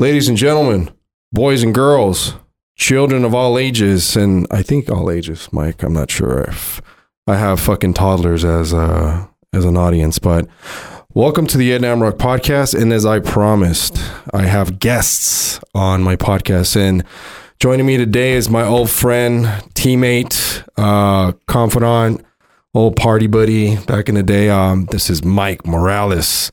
Ladies and gentlemen, boys and girls, children of all ages, and I think all ages, Mike. I'm not sure if I have fucking toddlers as a as an audience, but welcome to the Ed Namrock podcast. And as I promised, I have guests on my podcast, and joining me today is my old friend, teammate, uh, confidant, old party buddy back in the day. Um, this is Mike Morales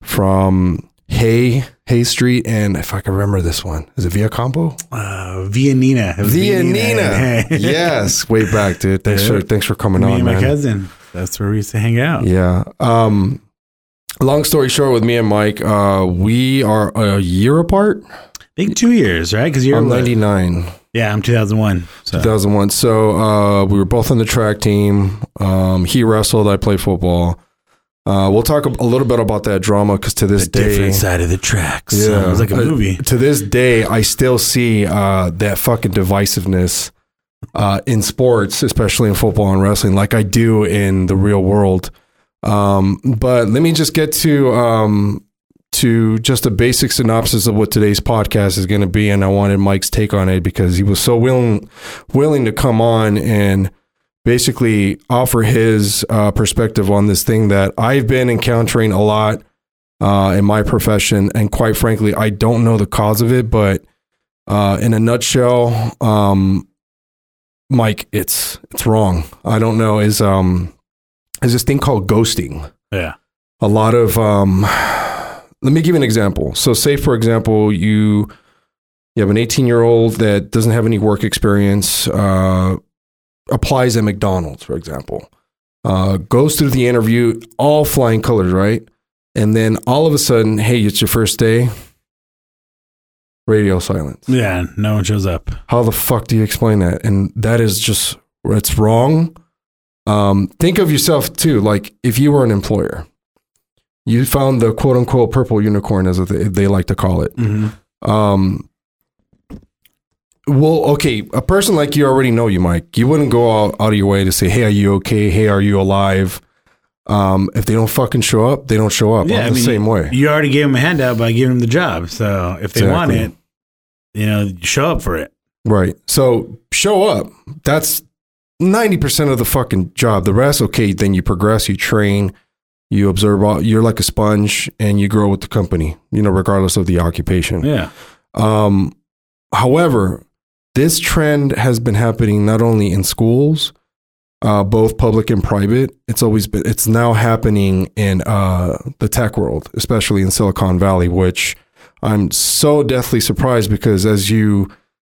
from Hay Hay Street, and if I can remember this one, is it Via Campo? Uh, Via Nina. Via Nina. yes, way back, dude. Thanks Yeah. for thanks for coming Me on, and my man. cousin. That's where we used to hang out. Yeah. Um, long story short, with me and Mike, uh, we are a year apart. I think two years, right? Because you're 99, Yeah, I'm 2001. So 2001. So uh, we were both on the track team. Um, he wrestled. I played football. Uh, we'll talk a little bit about that drama because to this the day, different side of the tracks. Yeah. It was like a Uh, movie. to this day, I still see uh, that fucking divisiveness uh, in sports, especially in football and wrestling, like I do in the real world. Um, but let me just get to um, to just a basic synopsis of what today's podcast is going to be, and I wanted Mike's take on it because he was so willing willing to come on and basically offer his uh, perspective on this thing that I've been encountering a lot uh, in my profession, and quite frankly, I don't know the cause of it. But uh, in a nutshell, um, Mike, it's it's wrong. I don't know. Is um is this thing called ghosting? Yeah. a lot of um let me give you an example so say for example you you have an 18 year old that doesn't have any work experience uh applies at mcdonald's for example uh goes through the interview all flying colors right and then all of a sudden hey it's your first day radio silence Yeah, no one shows up. how the fuck do you explain that? And that is just it's wrong. Um, think of yourself too, like if you were an employer, you found the quote unquote purple unicorn, as they, they like to call it. Mm-hmm. Um, well, okay, a person like you already know you, Mike. You wouldn't go out, out of your way to say, "Hey, are you okay? Hey, are you alive?" Um, if they don't fucking show up, they don't show up. Yeah, I'm I the mean, same way. You already gave them a handout by giving them the job. So if they want it, you know, show up for it. Right. So show up. That's 90% of the fucking job. The rest, okay, then you progress, you train, you observe, all, you're like a sponge and you grow with the company, you know, regardless of the occupation. Yeah. Um, however, this trend has been happening not only in schools, uh, both public and private. It's always been, it's now happening in uh, the tech world, especially in Silicon Valley, which I'm so deathly surprised because as you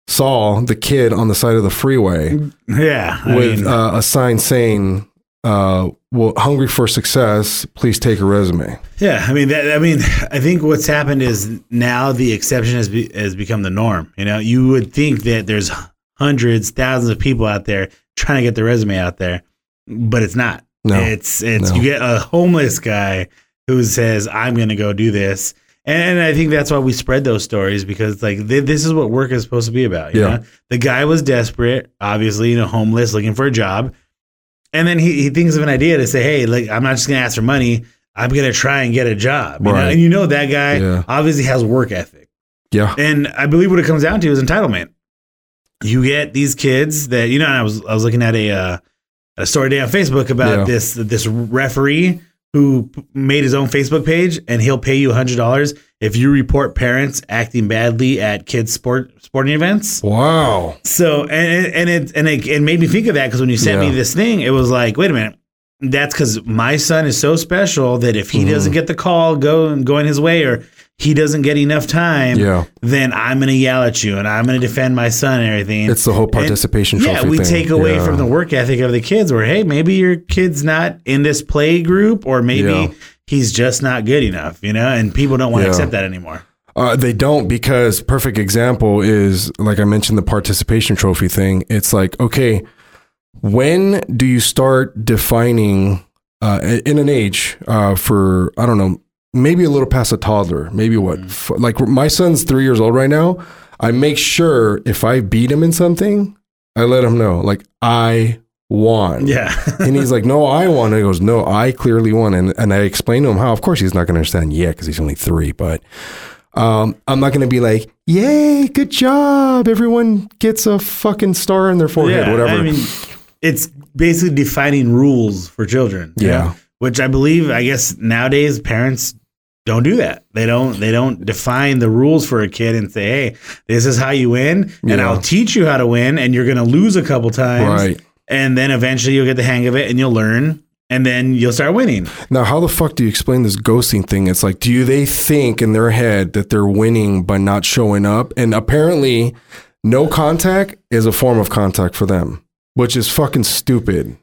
saw the kid on the side of the freeway Yeah. I with mean, uh, a sign saying, uh, well, hungry for success, please take a resume. Yeah, I mean, that, I mean, I think what's happened is now the exception has be, has become the norm. You know, you would think that there's hundreds, thousands of people out there trying to get their resume out there, but it's not. No. it's it's No. you get a homeless guy who says, "I'm going to go do this," and I think that's why we spread those stories because like th- this is what work is supposed to be about. You Yeah. know, the guy was desperate, obviously, you know, homeless, looking for a job. And then he, he thinks of an idea to say, hey, like I'm not just gonna ask for money. I'm gonna try and get a job. You know? And you know that guy Yeah. obviously has work ethic. Yeah. And I believe what it comes down to is entitlement. You get these kids that you know. I was I was looking at a uh, a story today on Facebook about Yeah. this this referee who made his own Facebook page, and he'll pay you hundred dollars if you report parents acting badly at kids sport sporting events. Wow. So and and it and it, it made me think of that because when you sent Yeah. me this thing, it was like, wait a minute, that's because my son is so special that if he Mhm. doesn't get the call, go going his way, or he doesn't get enough time, Yeah. then I'm gonna yell at you and I'm gonna defend my son and everything. It's the whole participation yeah, trophy we thing. take away Yeah. from the work ethic of the kids. Where hey, maybe your kid's not in this play group, or maybe Yeah. He's just not good enough, you know. And people don't want to Yeah. accept that anymore. Uh, they don't because perfect example is like I mentioned the participation trophy thing. It's like okay, when do you start defining uh, in an age uh, for I don't know maybe a little past a toddler maybe what f- like my son's three years old right now. I make sure if I beat him in something, I let him know like I won. Yeah, and he's like, "No, I won." And he goes, "No, I clearly won." And and I explained to him how, of course, he's not going to understand yet because he's only three. But Um, I'm not going to be like, "Yay, good job! Everyone gets a fucking star in their forehead, Yeah, whatever." I mean, it's basically defining rules for children. Yeah. know? which I believe, I guess nowadays parents don't do that. They don't. They don't define the rules for a kid and say, "Hey, this is how you win, and Yeah. I'll teach you how to win, and you're going to lose a couple times, right and then eventually you'll get the hang of it, and you'll learn." And then you'll start winning. now, how the fuck do you explain this ghosting thing? It's like, do they think in their head that they're winning by not showing up? And apparently, no contact is a form of contact for them, which is fucking stupid.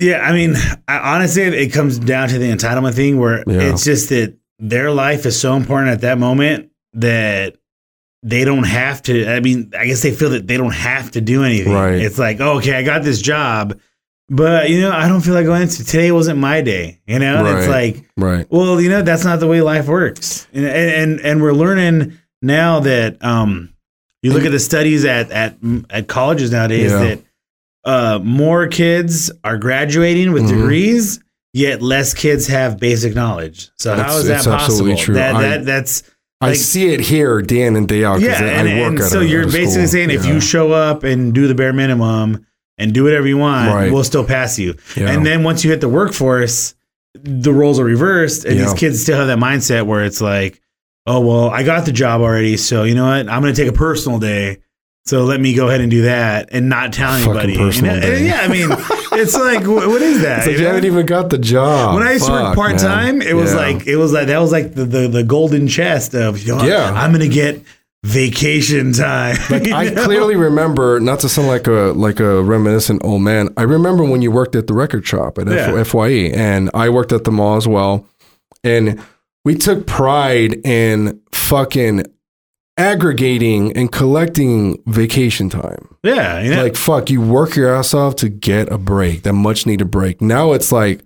Yeah, I mean, I, honestly, it comes down to the entitlement thing where Yeah. it's just that their life is so important at that moment that they don't have to. I mean, I guess they feel that they don't have to do anything. Right. It's like, oh, okay, I got this job, but you know, I don't feel like going to today. Wasn't my day. You know, And it's like, Right. well, you know, that's not the way life works. And and and, we're learning now that um, you look at the studies at at at colleges nowadays Yeah. that uh, more kids are graduating with Mhm. degrees, yet less kids have basic knowledge. So That's- how is that possible? true. That, I- that that's I Like- see it here day in and day out. yeah, I and, work and so you're basically school. saying if you show up and do the bare minimum and do whatever you want, Right. we'll still pass you. Yeah. And then once you hit the workforce, the roles are reversed, and Yeah. these kids still have that mindset where it's like, oh well, I got the job already, so you know what? I'm going to take a personal day. So let me go ahead and do that and not tell anybody. You know? Yeah, I mean, it's like, wh- what is that? It's like you know? haven't even got the job. when I used to work part time, it was Yeah. like it was like that was like the the, the golden chest of you know Yeah. I'm gonna get vacation time. Like I clearly remember, not to sound like a like a reminiscent old man. I remember when you worked at the record shop at Yeah. F- Fye, and I worked at the mall as well. And we took pride in fucking aggregating and collecting vacation time. yeah, know, Like fuck, you work your ass off to get a break, that much needed break. Now it's like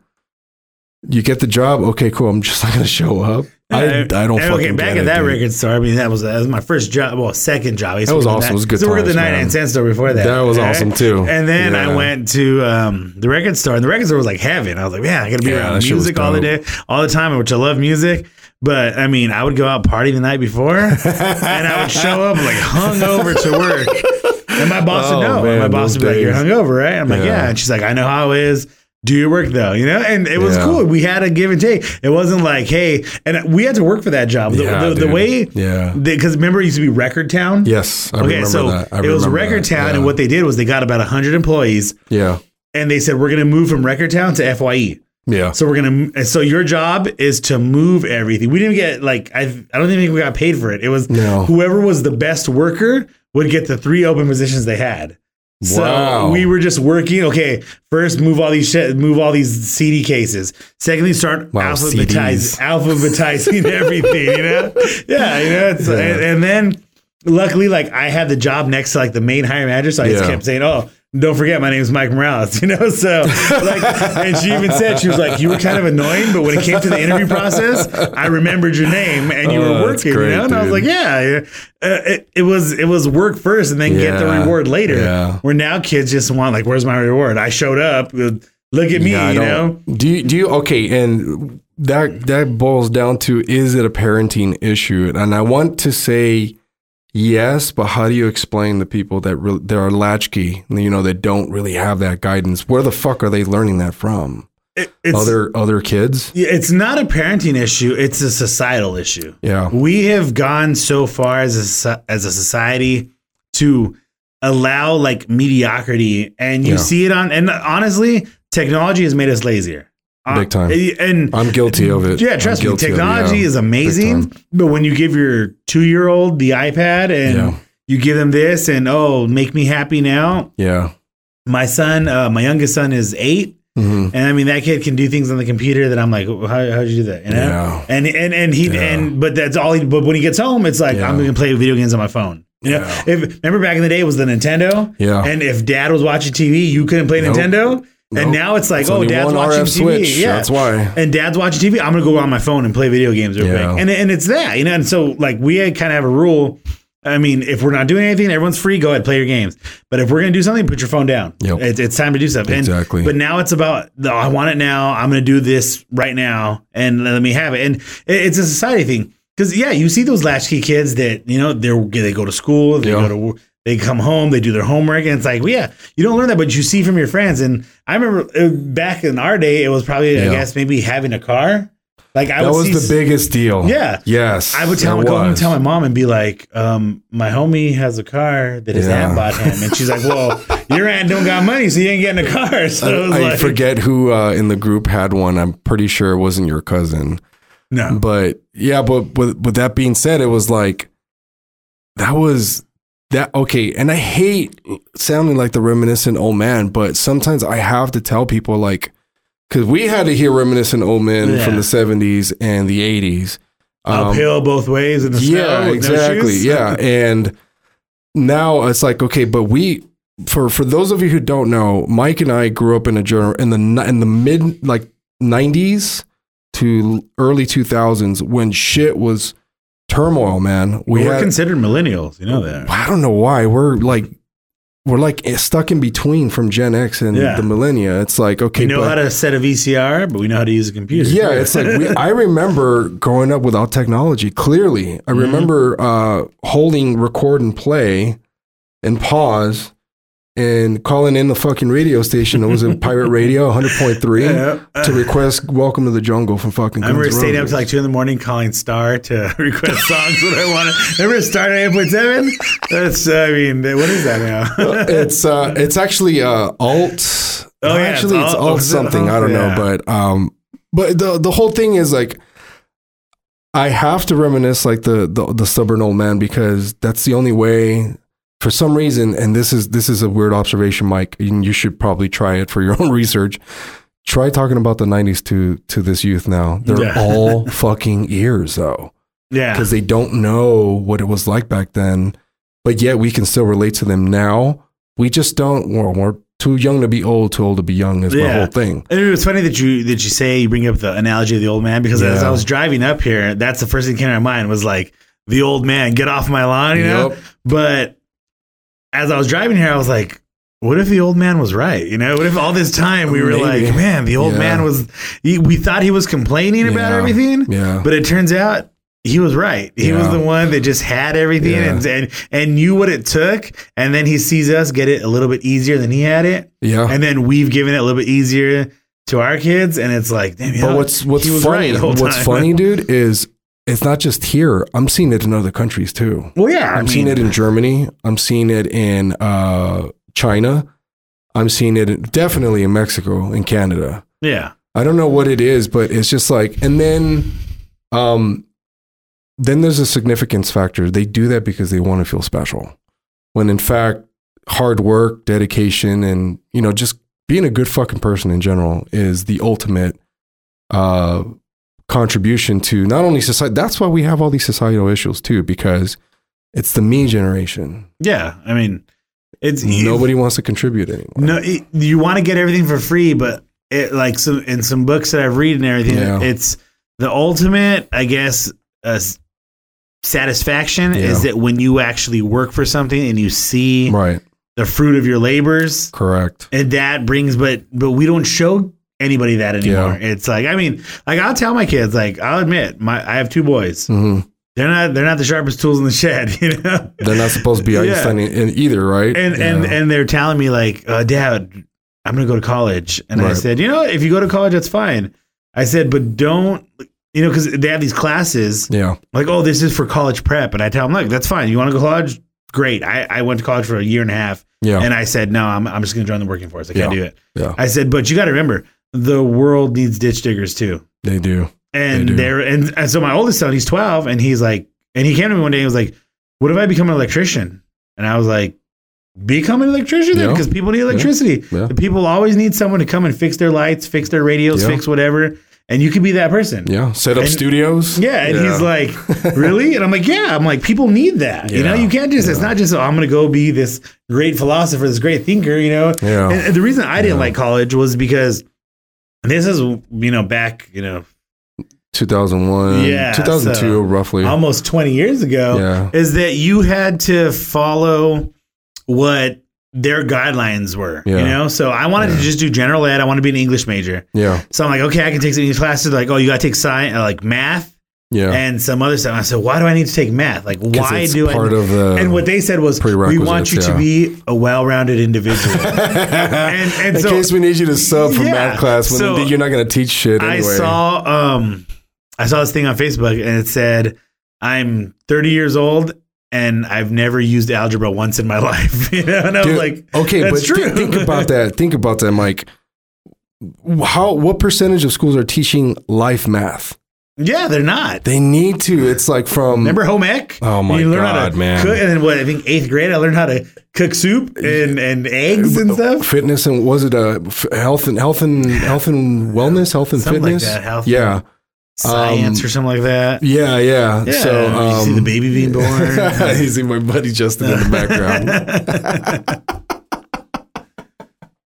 you get the job. Okay, cool. I'm just not gonna show up. I, I don't And, fucking okay. Back at that dude. record store, I mean, that was that was my first job. Well, second job. I That was awesome. It was good So at the times, ninety man. nine cent store before that. That was okay? awesome too. And then I went to um, the record store, and the record store was like heaven. I was like, yeah, I gotta be Yeah, around that music all the day, all the time, which I love music. But I mean, I would go out party the night before, and I would show up like hungover to work. And my boss Oh, would know. man, my boss would be like, "You're days. hungover, right?" I'm like, Yeah. And she's like, "I know how it is." Do your work though, you know, and it was Yeah. cool. We had a give and take. It wasn't like, hey, and we had to work for that job. The, Yeah, the, the way, Yeah. because remember, it used to be Record Town. Yes, I okay, remember so it was Record that. Town, Yeah. and what they did was they got about hundred employees, Yeah, and they said we're going to move from Record Town to Fye. Yeah, So we're gonna. So your job is to move everything. We didn't get like I. I don't even think we got paid for it. It was No. whoever was the best worker would get the three open positions they had. So Wow. we were just working. Okay, first move all these shit, move all these CD cases. Secondly, start Wow, alphabetize, alphabetizing everything. You know, yeah, you know. It's, Yeah. And, and then luckily, like I had the job next to like the main hiring manager, so I just Yeah. kept saying, "Oh, don't forget, my name is Mike Morales." You know, so like, and she even said she was like, "You were kind of annoying, but when it came to the interview process, I remembered your name and you Oh, were working." great, you know, and I was like, "Yeah." yeah. Uh, it, it was it was work first and then get the reward later. Yeah. Where now kids just want like, "Where's my reward?" I showed up. Look at me, Yeah, you know. Do you do you okay? And that that boils down to is it a parenting issue? And I want to say yes, but how do you explain the people that re- that are latchkey? You know, that don't really have that guidance. Where the fuck are they learning that from? It- Other other kids? Yeah, it's not a parenting issue; it's a societal issue. Yeah, We have gone so far as a as a society to allow like mediocrity, and you Yeah. see it on. And honestly, technology has made us lazier. Uh, Big time. And I'm guilty of it. yeah, trust me, guilty of it, technology yeah. is amazing. But when you give your two year old the iPad and Yeah. you give them this, and oh, make me happy now. Yeah. My son, uh, my youngest son, is eight. hmm And I mean, that kid can do things on the computer that I'm like, how how'd you do that? You know? Yeah. And and and he Yeah. and but that's all. He, but when he gets home, it's like. I'm gonna play video games on my phone. You know, Yeah. if remember back in the day, it was the Nintendo. Yeah. And if Dad was watching TV, you couldn't play Nope. Nintendo. And now it's like, It's oh, Dad's watching TV. switch. Yeah, That's why. And Dad's watching TV. I'm gonna go on my phone and play video games real Yeah. quick. And and it's that, you know. And so like we kind of have a rule. I mean, if we're not doing anything, everyone's free. Go ahead, play your games. But if we're gonna do something, put your phone down. Yep. It's, it's time to do stuff. And- Exactly. but now it's about the, I want it now. I'm going to do this right now, and let me have it. And it- it's a society thing. because yeah, you see those latchkey kids that you know they they go to school, they Yeah. go to they come home, they do their homework, and it's like, well, yeah, you don't learn that, but you see from your friends. And I remember uh, back in our day, it was probably I guess maybe having a car. Like I that was see, the biggest deal. Yeah. Yes. I would tell go and tell my mom and be like, um, my homie has a car that his Yeah. aunt bought him, and she's like, well, your aunt don't got money, so you ain't getting a car. So it was I like, forget who uh, in the group had one. I'm pretty sure it wasn't your cousin. no, But yeah, but with, with that being said, it was like that was that okay. And I hate sounding like the reminiscent old man, but sometimes I have to tell people like because we had to hear reminiscent old men Yeah. from the 70s and the 80s. Um, uphill both ways in the snow. yeah, no exactly. shoes. yeah, and now it's like okay, but we for for those of you who don't know, Mike and I grew up in a journal in the in the mid like nineties to early two thousands when shit was turmoil. Man, we are considered millennials. You know that. I don't know why we're like we're like stuck in between from Gen X and Yeah. the millennia. It's like okay, We know but- how to set a VCR, but we know how to use a computer. yeah, it's like we, I remember growing up without technology. Clearly, I Mhm. remember uh, holding record and play and pause and calling in the fucking radio station. It was a pirate radio, 100.3, Yeah. to request "Welcome to the Jungle" from fucking. I remember Guns N' staying up till like two in the morning calling Star to request songs that I wanted. Remember Star eight point seven? That's I mean, what is that now? it's uh, it's actually uh, alt. Oh, yeah, actually, it's it's alt- alt it something. I don't Yeah. know, but um, but the the whole thing is like. I have to reminisce like the, the the stubborn old man because that's the only way. For some reason, and this is this is a weird observation, Mike, and you should probably try it for your own research. Try talking about the '90s to to this youth now. They're Yeah. all fucking ears though yeah, because they don't know what it was like back then. But yet we can still relate to them now. We just don't. Well, we're too young to be old, too old to be young. Is my Yeah. whole thing. And it was funny that you that you say you bring up the analogy of the old man because as I was driving up here, that's the first thing that came to my mind was like the old man, get off my lawn, you know. But as I was driving here, I was like, what if the old man was right? You know, what if all this time we were Maybe. like, man, the old Yeah. man was, he, we thought he was complaining about everything, Yeah. but it turns out he was right. He was the one that just had everything Yeah. and, and and knew what it took. And then he sees us get it a little bit easier than he had it, yeah. and then we've given it a little bit easier to our kids, and it's like, damn. but yeah, what's what's funny? right what's funny, dude, is it's not just here. I'm seeing it in other countries too. Well, yeah, I I'm mean, seeing it in Germany. I'm seeing it in uh, China. I'm seeing it in, definitely in Mexico and Canada. yeah, I don't know what it is, but it's just like, and then, um, then there's a significance factor. They do that because they want to feel special, when in fact, hard work, dedication, and you know, just being a good fucking person in general is the ultimate uh, contribution to not only society. That's why we have all these societal issues too, because it's the me generation. yeah. I mean, it's Nobody wants to contribute anymore. No, it, you want to get everything for free, but it like some in some books that I've read and everything, Yeah. it's the ultimate, I guess, uh, satisfaction Yeah. is that when you actually work for something and you see Right. the fruit of your labors, Correct. and that brings. But but we don't show anybody that anymore. Yeah. It's like I mean, like I'll tell my kids, like I'll admit, my I have two boys. hmm They're not they're not the sharpest tools in the shed, you know. They're not supposed to be Yeah. Einstein in, in either, right? and and Yeah. and they're telling me like, uh, Dad, I'm gonna go to college, and I said, you know, if you go to college, that's fine. I said, but don't, you know, because they have these classes yeah. like, oh, this is for college prep, and I tell them, look, that's fine. You want to go to college? Great. I, I went to college for a year and a half, Yeah. and I said, no, I'm I'm just gonna join the working force. I can't Yeah. do it. yeah. I said, but you got to remember, the world needs ditch diggers too. They do. And They they're and, and so my oldest son, he's 12, and he's like, and he came to me one day and was like, What if I become an electrician? And I was like, Become an electrician then, Yeah. because people need electricity. Yeah. The people always need someone to come and fix their lights, fix their radios, Yeah. fix whatever. And you could be that person. Yeah. Set up And- studios. Yeah, and he's like, really? And I'm like, yeah. I'm like, people need that. You know, you can't just. It's not just. Oh, I'm going to go be this great philosopher, this great thinker. You know. Yeah. And, and the reason I didn't Yeah. like college was because this is you know back you know 2001. Yeah, 2002, so roughly. almost 20 years ago yeah. is that you had to follow what their guidelines were. yeah. You know, so I wanted to just do general ed. I want to be an English major. Yeah. So I'm like, okay, I can take some English classes. Like, oh, you got to take science, like math Yeah. and some other stuff. I said, why do I need to take math? Like, why it's do part I? of the and what they said was, we want you prerequisites, to be a well-rounded individual. and and In so case we need you to sub for Yeah, math class when so you're not going to teach shit anyway. I saw um I saw this thing on Facebook and it said I'm 30 years old and I've never used algebra once in my life. you know, and I was like, okay, that's but true. thi- think about that. Think about that, Mike. How what percentage of schools are teaching life math? Yeah, they're not. They need to. It's like from Remember home ec? Oh my you learn how God, to man. Cook, and then what? I think eighth grade, I learned how to cook soup and, and eggs and stuff. fitness and was it a health and health and health and wellness, health and Something like fitness? that, health yeah, Science or something like that. yeah, yeah. Yeah, So you um, see the baby being born. you see my buddy Justin in the background.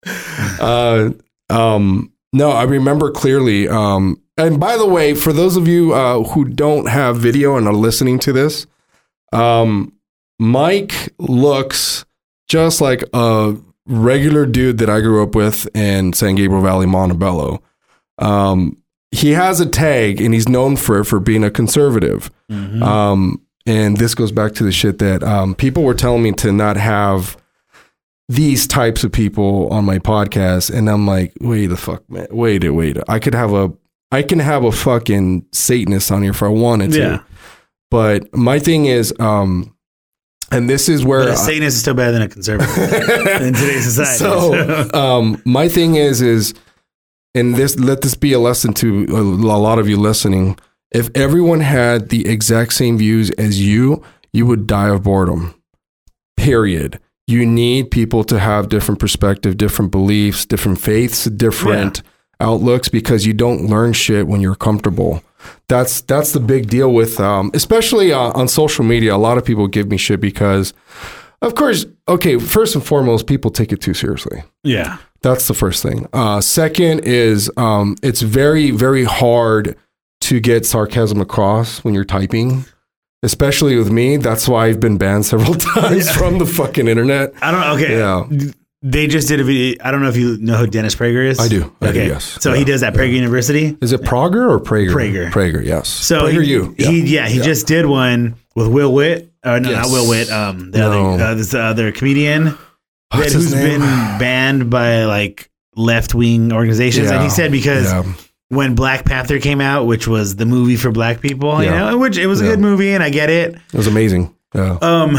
uh, um, no, I remember clearly. Um, and by the way, for those of you uh, who don't have video and are listening to this, um, Mike looks just like a regular dude that I grew up with in San Gabriel Valley, Montebello. Um, he has a tag, and he's known for it for being a conservative. Mhm. Um, and this goes back to the shit that um, people were telling me to not have these types of people on my podcast, and I'm like, wait the fuck, man, wait it, wait. it. I could have a, I can have a fucking Satanist on here if I wanted to. Yeah. But my thing is, um, and this is where But a I- Satanist is still better than a conservative in today's society. so um, my thing is is and this let this be a lesson to a lot of you listening if everyone had the exact same views as you you would die of boredom period you need people to have different perspective different beliefs different faiths different outlooks because you don't learn shit when you're comfortable that's that's the big deal with um, especially uh, on social media a lot of people give me shit because of course okay first and foremost people take it too seriously yeah. that's the first thing. Uh, second is um, it's very, very hard to get sarcasm across when you're typing, especially with me. That's why I've been banned several times from the fucking internet. I don't. Okay. Yeah. They just did a video. I don't know if you know who Dennis Prager is. I do. I do, okay. yes. So Yeah. he does that Prager University. Is it Prager or Prager? Prager. Prager, yes. So Prager, he, you. He, yeah, he just did one with Will Witt. Or no, Yes. not Will Witt. Um, the No. other, uh, this other comedian What's that, who's been banned by like left wing organizations. And he said because Yeah. when Black Panther came out, which was the movie for black people, you know, which it was a Yeah. good movie and I get it. It was amazing. Yeah. Um,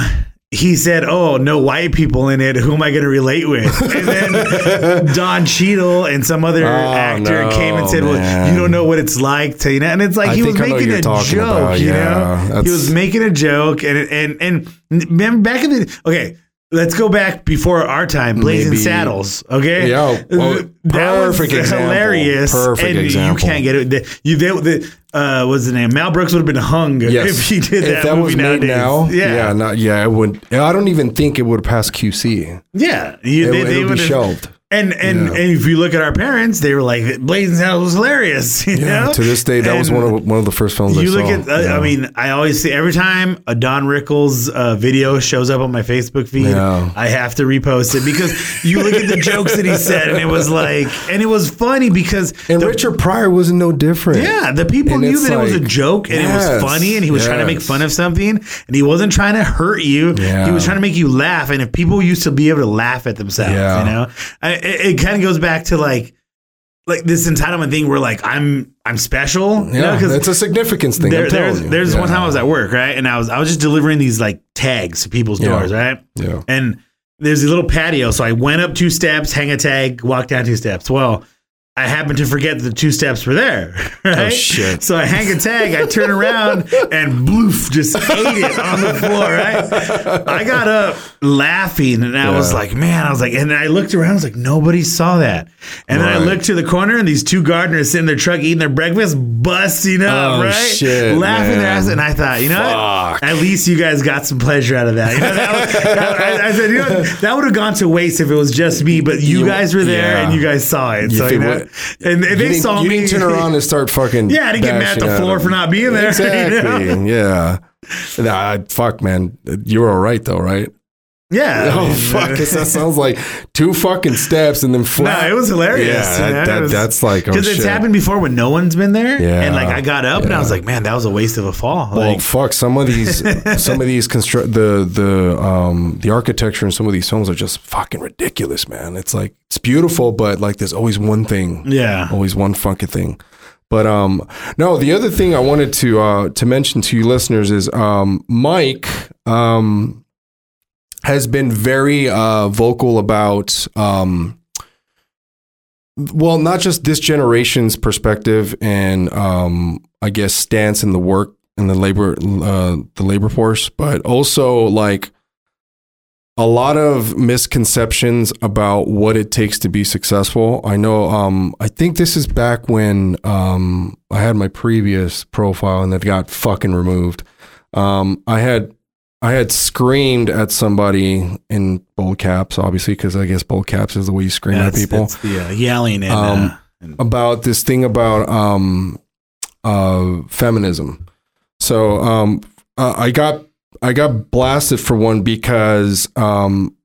he said, "Oh, no white people in it. Who am I going to relate with?" And then Don Cheadle and some other Oh, actor no, came and said, "Well, you don't know what it's like to," you know. And it's like I he was think I know what making a joke, about. you Yeah, know. He was making a joke, and and and back in the okay. Let's go back before our time, Blazing Maybe- Saddles. Okay, Yeah, well, that was perfect example. hilarious. Perfect and example. You can't get it. The, you, they, the, uh, what's the name? Mel Brooks would have been hung Yes. if he did that. if that was made nowadays. now, yeah, yeah, not, yeah, it would. I don't even think it would have passed QC. Yeah, you, It, they, it they would would be shelved. And and, Yeah. and if you look at our parents, they were like, "Blazing Saddles was hilarious." You Yeah, know? to this day, that was one of one of the first films I You saw. look at. Uh, Yeah. I mean, I always see every time a Don Rickles uh, video shows up on my Facebook feed, Yeah. I have to repost it because you look at the jokes that he said, and it was like, and it was funny because and the- Richard Pryor wasn't no different. Yeah, the people And knew that it was a joke and it was funny and he was trying to make fun of something and he wasn't trying to hurt you. Yeah. He was trying to make you laugh. And if people used to be able to laugh at themselves, Yeah. you know, I, it, it kind of goes back to like, like this entitlement thing where like I'm I'm special, you know, yeah, 'cause it's a significance thing. there, I'm there's you. there's one time I was at work, right? And I was I was just delivering these like tags to people's Yeah. doors, right? Yeah. And there's a little patio. So I went up two steps, hang a tag, walk down two steps. Well, I happened to forget that the two steps were there. Right? Oh, shit. So I hang a tag, I turn around, and bloof, just ate it on the floor, right? I got up laughing and I was like, man, I was like, and I looked around, I was like, nobody saw that. And then I looked to the corner and these two gardeners sitting in their truck eating their breakfast, busting up, Oh, right? shit, laughing their man. ass. And I thought, you know what? At least you guys got some pleasure out of that. You know, that was- that- I, I said, you know, that would have gone to waste if it was just me, but you, You- guys were there yeah. and you guys saw it. If So, it you know, and, and they saw you me. didn't turn around and start fucking. Yeah, I didn't get mad at the floor for not being there. you know? Exactly. Yeah. Nah, fuck, man. You were all right though, right? Yeah. I Oh mean, fuck! 'cause that sounds like two fucking steps and then flat. No, it was hilarious. Yeah, you know, that, that- was- that's like oh Because shit. it's happened before when no one's been there, Yeah. and like I got up and I was like, "Man, that was a waste of a fall." Well, Like, fuck. Some of these, some of these construct the the um the architecture in some of these films are just fucking ridiculous, man. It's like it's beautiful, but like there's always one thing, yeah, always one funky thing. But um, no, the other thing I wanted to uh to mention to you listeners is um Mike um has been very uh vocal about um well not just this generation's perspective and um I guess stance in the work in the labor uh the labor force, but also like a lot of misconceptions about what it takes to be successful. I know um I think this is back when um I had my previous profile and it got fucking removed. Um I had I had screamed at somebody in bold caps, obviously, because I guess bold caps is the way you scream at people that's the uh, yelling and, Um, uh, and about this thing about um uh feminism. So um uh, I got I got blasted for one because um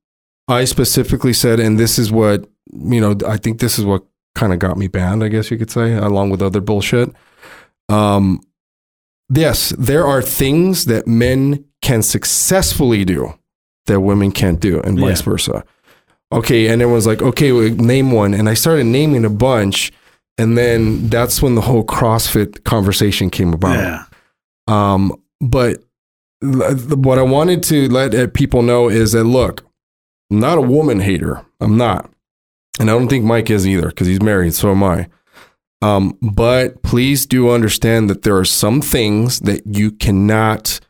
I specifically said and this is what you know I think this is what kind of got me banned I guess you could say along with other bullshit. Um yes, there are things that men can successfully do that women can't do and vice Yeah. versa. Okay, and everyone's like, okay, well, name one. And I started naming a bunch. And then that's when the whole CrossFit conversation came about. yeah, Um, but what I wanted to let uh, people know is that look, I'm not a woman hater. I'm not. And I don't think Mike is either because he's married. So am I. Um, but please do understand that there are some things that you cannot,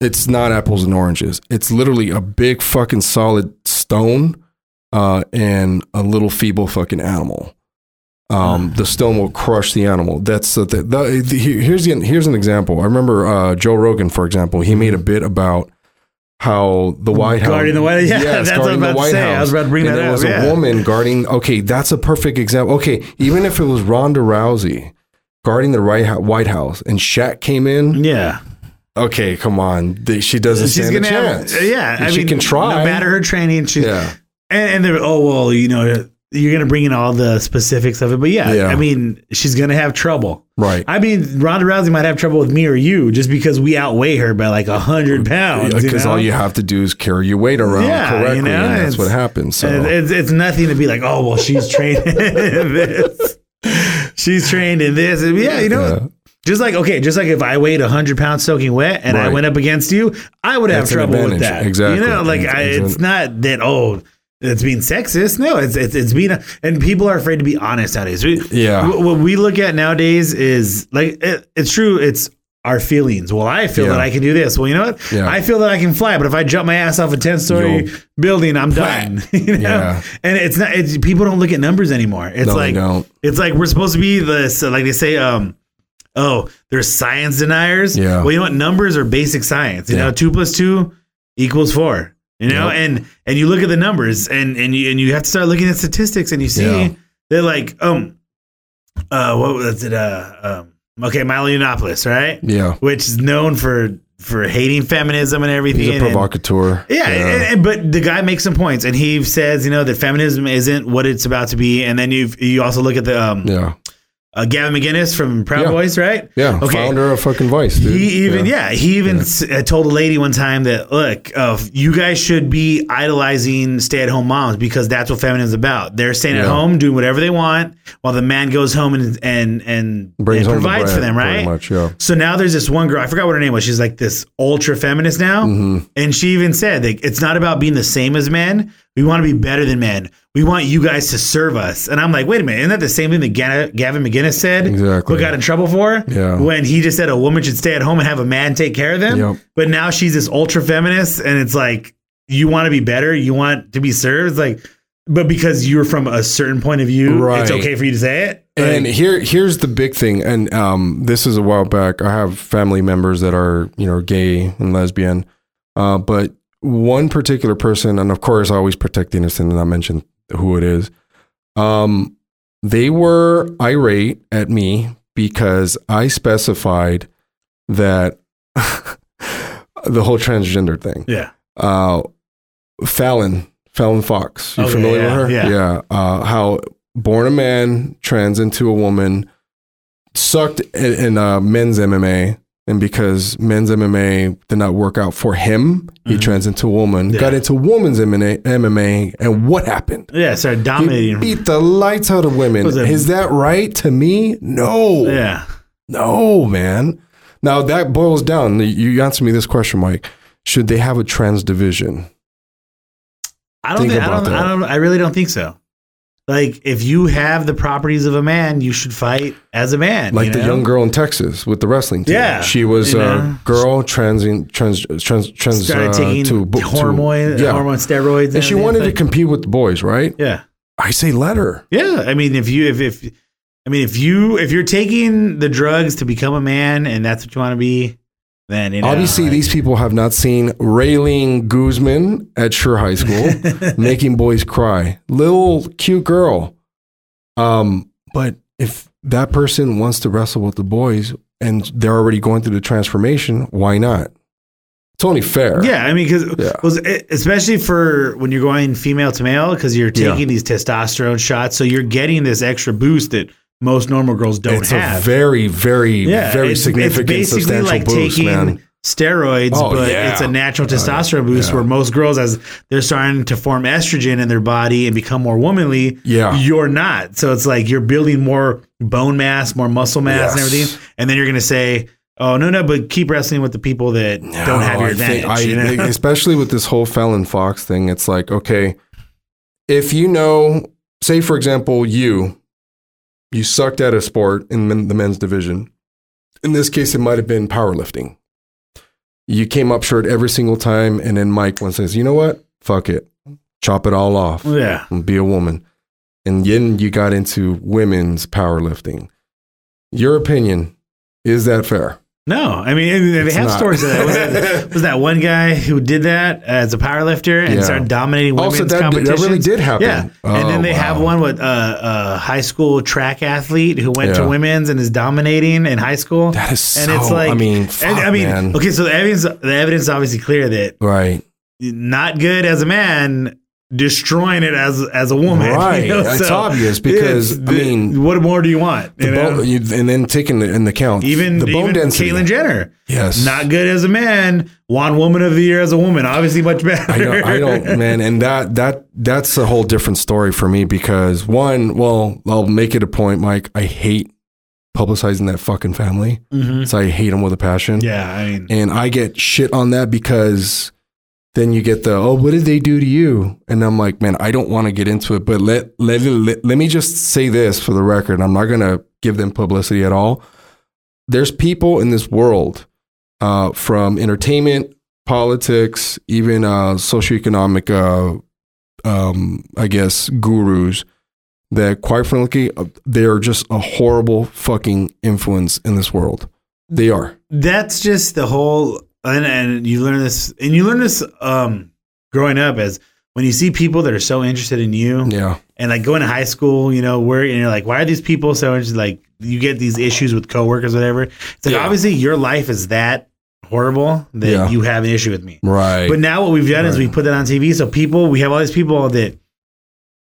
it's not apples and oranges. It's literally a big fucking solid stone uh, and a little feeble fucking animal. Um, the stone will crush the animal. That's the, the, the here's the, here's an example. I remember uh, Joe Rogan, for example. He made a bit about how the White House Guarding the White- House. yeah, that's what I was about to say. I was about to bring and that there up, was a yeah. woman guarding. Okay, that's a perfect example. Okay, even if it was Ronda Rousey guarding the right White House and Shaq came in, yeah. Okay, come on, The- she doesn't She's stand a gonna have, chance. Uh, yeah. I she mean, can try. No matter her training, she Yeah, and, and they're oh well, you know, you're gonna bring in all the specifics of it, but yeah, Yeah. I mean, she's gonna have trouble. right. I mean, Ronda Rousey might have trouble with me or you just because we outweigh her by like a hundred pounds. you Because know? all you have to do is carry your weight around Yeah, you know, and that's it's- what happens. So It's, it's nothing to be like, oh well, she's trained in this. She's trained in this. And yeah, you know, Yeah. Just like okay, just like if I weighed hundred pounds soaking wet and I went up against you, I would have That's trouble with that. Exactly. You know, like It's- I, it's not that oh. It's being sexist. No, it's it's, it's being, and people are afraid to be honest nowadays. We, Yeah. wh- What we look at nowadays is like it, it's true. It's our feelings. Well, I feel Yeah. that I can do this. Well, you know what? Yeah. I feel that I can fly, but if I jump my ass off a ten story building, I'm done. you know? Yeah. And it's not. It's people don't look at numbers anymore. It's No, like it's like we're supposed to be the so like they say. Um, oh, there's science deniers. Yeah. Well, you know what? Numbers are basic science. You Yeah. know, two plus two equals four. You know, Yep. and and you look at the numbers, and and you and you have to start looking at statistics, and you see Yeah. they're like, um, uh, what was it? Uh, um, okay, Milo Yiannopoulos, right? yeah, Which is known for for hating feminism and everything. he's a and- provocateur. yeah, and- and- but the guy makes some points, and he says, you know, that feminism isn't what it's about to be. And then you you also look at the um, yeah, uh, Gavin McInnes from Proud Yeah. Boys, right? yeah. Okay. Founder of fucking Vice. Dude. He even yeah, he even s uh, told a lady one time that look, uh, you guys should be idolizing stay-at-home moms because that's what feminism is about. They're staying at home doing whatever they want while the man goes home and and and, brings and home the provides for them, right? Much, yeah. So now there's this one girl, I forgot what her name was. She's like this ultra feminist now. Mm-hmm. And she even said that it's not about being the same as men. We want to be better than men. We want you guys to serve us. And I'm like, wait a minute, isn't that the same thing that Ga- Gavin McInnes said? Exactly. What got in trouble for? Yeah. When he just said a woman should stay at home and have a man take care of them. Yep. But now she's this ultra feminist, and it's like, you want to be better. You want to be served. It's like, but because you're from a certain point of view, Right. it's okay for you to say it. And here, here's the big thing, and um, this is a while back. I have family members that are, you know, gay and lesbian, uh, but one particular person, and of course, I always protect the innocent, and I mention who it is. Um, they were irate at me because I specified that the whole transgender thing. yeah. Uh, Fallon, Fallon Fox. You Okay, familiar yeah, with her? yeah. Uh, how born a man, trans into a woman, sucked in, in uh, men's MMA. And because men's MMA did not work out for him, he trans into a woman, Mm-hmm. Yeah. got into women's MMA, MMA, and what happened? Yeah, started He dominating. beat the lights out of women. Is that right to me? No. yeah. No, man. Now that boils down. You answer me this question, Mike. Should they have a trans division? I don't Think think, I don't. I don't I really don't think so. Like if you have the properties of a man, you should fight as a man. Like you the young girl in Texas with the wrestling team. Yeah, She was you a girl trans trans trans trans started uh, taking to, to- hormone yeah. hormone steroids and, And she wanted to compete with the boys, right? Yeah. I say let her. Yeah. I mean if you if if I mean if you if you're taking the drugs to become a man and that's what you want to be, then you know, Obviously, like- these people have not seen Raylene Guzman at Sure High School making boys cry. Little cute girl. Um, but if that person wants to wrestle with the boys and they're already going through the transformation, why not? It's only fair. Yeah, I mean, because Yeah. especially for when you're going female to male, because you're Yeah. taking these testosterone shots, so you're getting this extra boost that most normal girls don't it's have. a very, very, yeah, very it's, significant, it's basically like boost, taking man. steroids, Oh, but yeah. it's a natural oh, testosterone boost yeah. where most girls, as they're starting to form estrogen in their body and become more womanly, Yeah. you're not. So it's like you're building more bone mass, more muscle mass, and everything, and then you're gonna say. Oh no no! But keep wrestling with the people that don't have No, your I think- advantage. you know? especially with this whole Fallon Fox thing, it's like, okay, if you know, say for example, you you sucked at a sport in men, the men's division. In this case, it might have been powerlifting. You came up short every single time, and then Mike one says, "You know what? Fuck it, chop it all off yeah. and be a woman." And then you got into women's powerlifting. Your opinion is that fair? No, I mean and they It's have not. stories of that. Was, that. was that one guy who did that as a powerlifter and Yeah. started dominating women's Also, that, that competitions? really did happen. Yeah, and then Oh, they have one with uh, a high school track athlete who went to women's and is dominating in high school. That is so. and it's like I mean, and, fuck, I mean, man. okay, so the evidence the evidence is obviously clear that right, not good as a man, destroying it as as a woman. you right. know? it's So obvious because it's- I mean, what more do you want? you know? bone, you, and then taking the, in the count, even the bone even density. Caitlyn Jenner. yes, Not good as a man. Won Woman of the Year as a woman. Obviously, much better. I don't, I don't, man, and that that that's a whole different story for me because one, well, I'll make it a point, Mike. I hate publicizing that fucking family, Mhm. so I hate them with a passion. Yeah, I mean, and I get shit on that because then you get the oh what did they do to you? And I'm like man I don't want to get into it but let let, let let me just say this for the record. I'm not going to give them publicity at all. There's people in this world uh, from entertainment politics even uh, socioeconomic uh, um, I guess gurus that quite frankly uh, they are just a horrible fucking influence in this world. They are. That's just the whole. And, and you learn this, and you learn this um, growing up as when you see people that are so interested in you, yeah and like going to high school, you know, where and you're like, why are these people so interested? Like, you get these issues with coworkers, whatever. It's like Yeah. obviously your life is that horrible that Yeah. you have an issue with me. right But now what we've done is Right. we put that on TV. So people, we have all these people that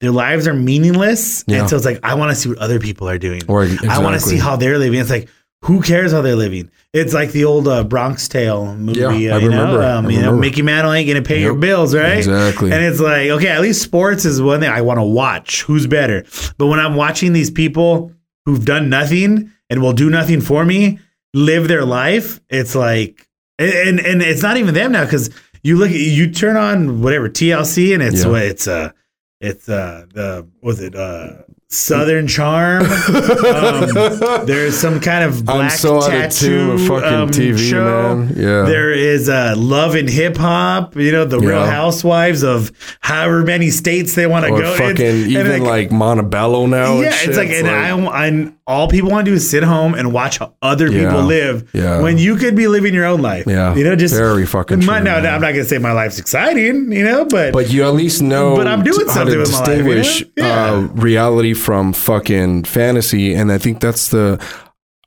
their lives are meaningless Yeah. And so it's like, I want to see what other people are doing. Right, I want to see how they're living. It's like, who cares how they're living? It's like the old uh, Bronx Tale movie. Yeah, uh, I you remember. Know? Um, I you know. Mickey Mantle ain't gonna pay your bills, right? Exactly. And it's like, okay, at least sports is one thing I want to watch. Who's better? But when I'm watching these people who've done nothing and will do nothing for me live their life, it's like, and and, it's not even them now because you look, you turn on whatever TLC and it's Yeah. what it's uh it's uh the was it uh Southern Charm. um, there's some kind of black I'm so out of tattoo fucking um, TV, show. man. Yeah. There is uh, Love and Hip Hop. You know, the Real Housewives of however many states they want to or go. fucking and even like, Montebello now. and yeah, it's like, and I, I, all people want to do is sit home and watch other Yeah. people live. Yeah. When you could be living your own life. Yeah. You know, just Very fucking My, true, now. I'm not gonna say my life's exciting. You know, but But you at least know But I'm doing something to with my life, you know? distinguish Yeah. uh, reality from fucking fantasy, and I think that's the.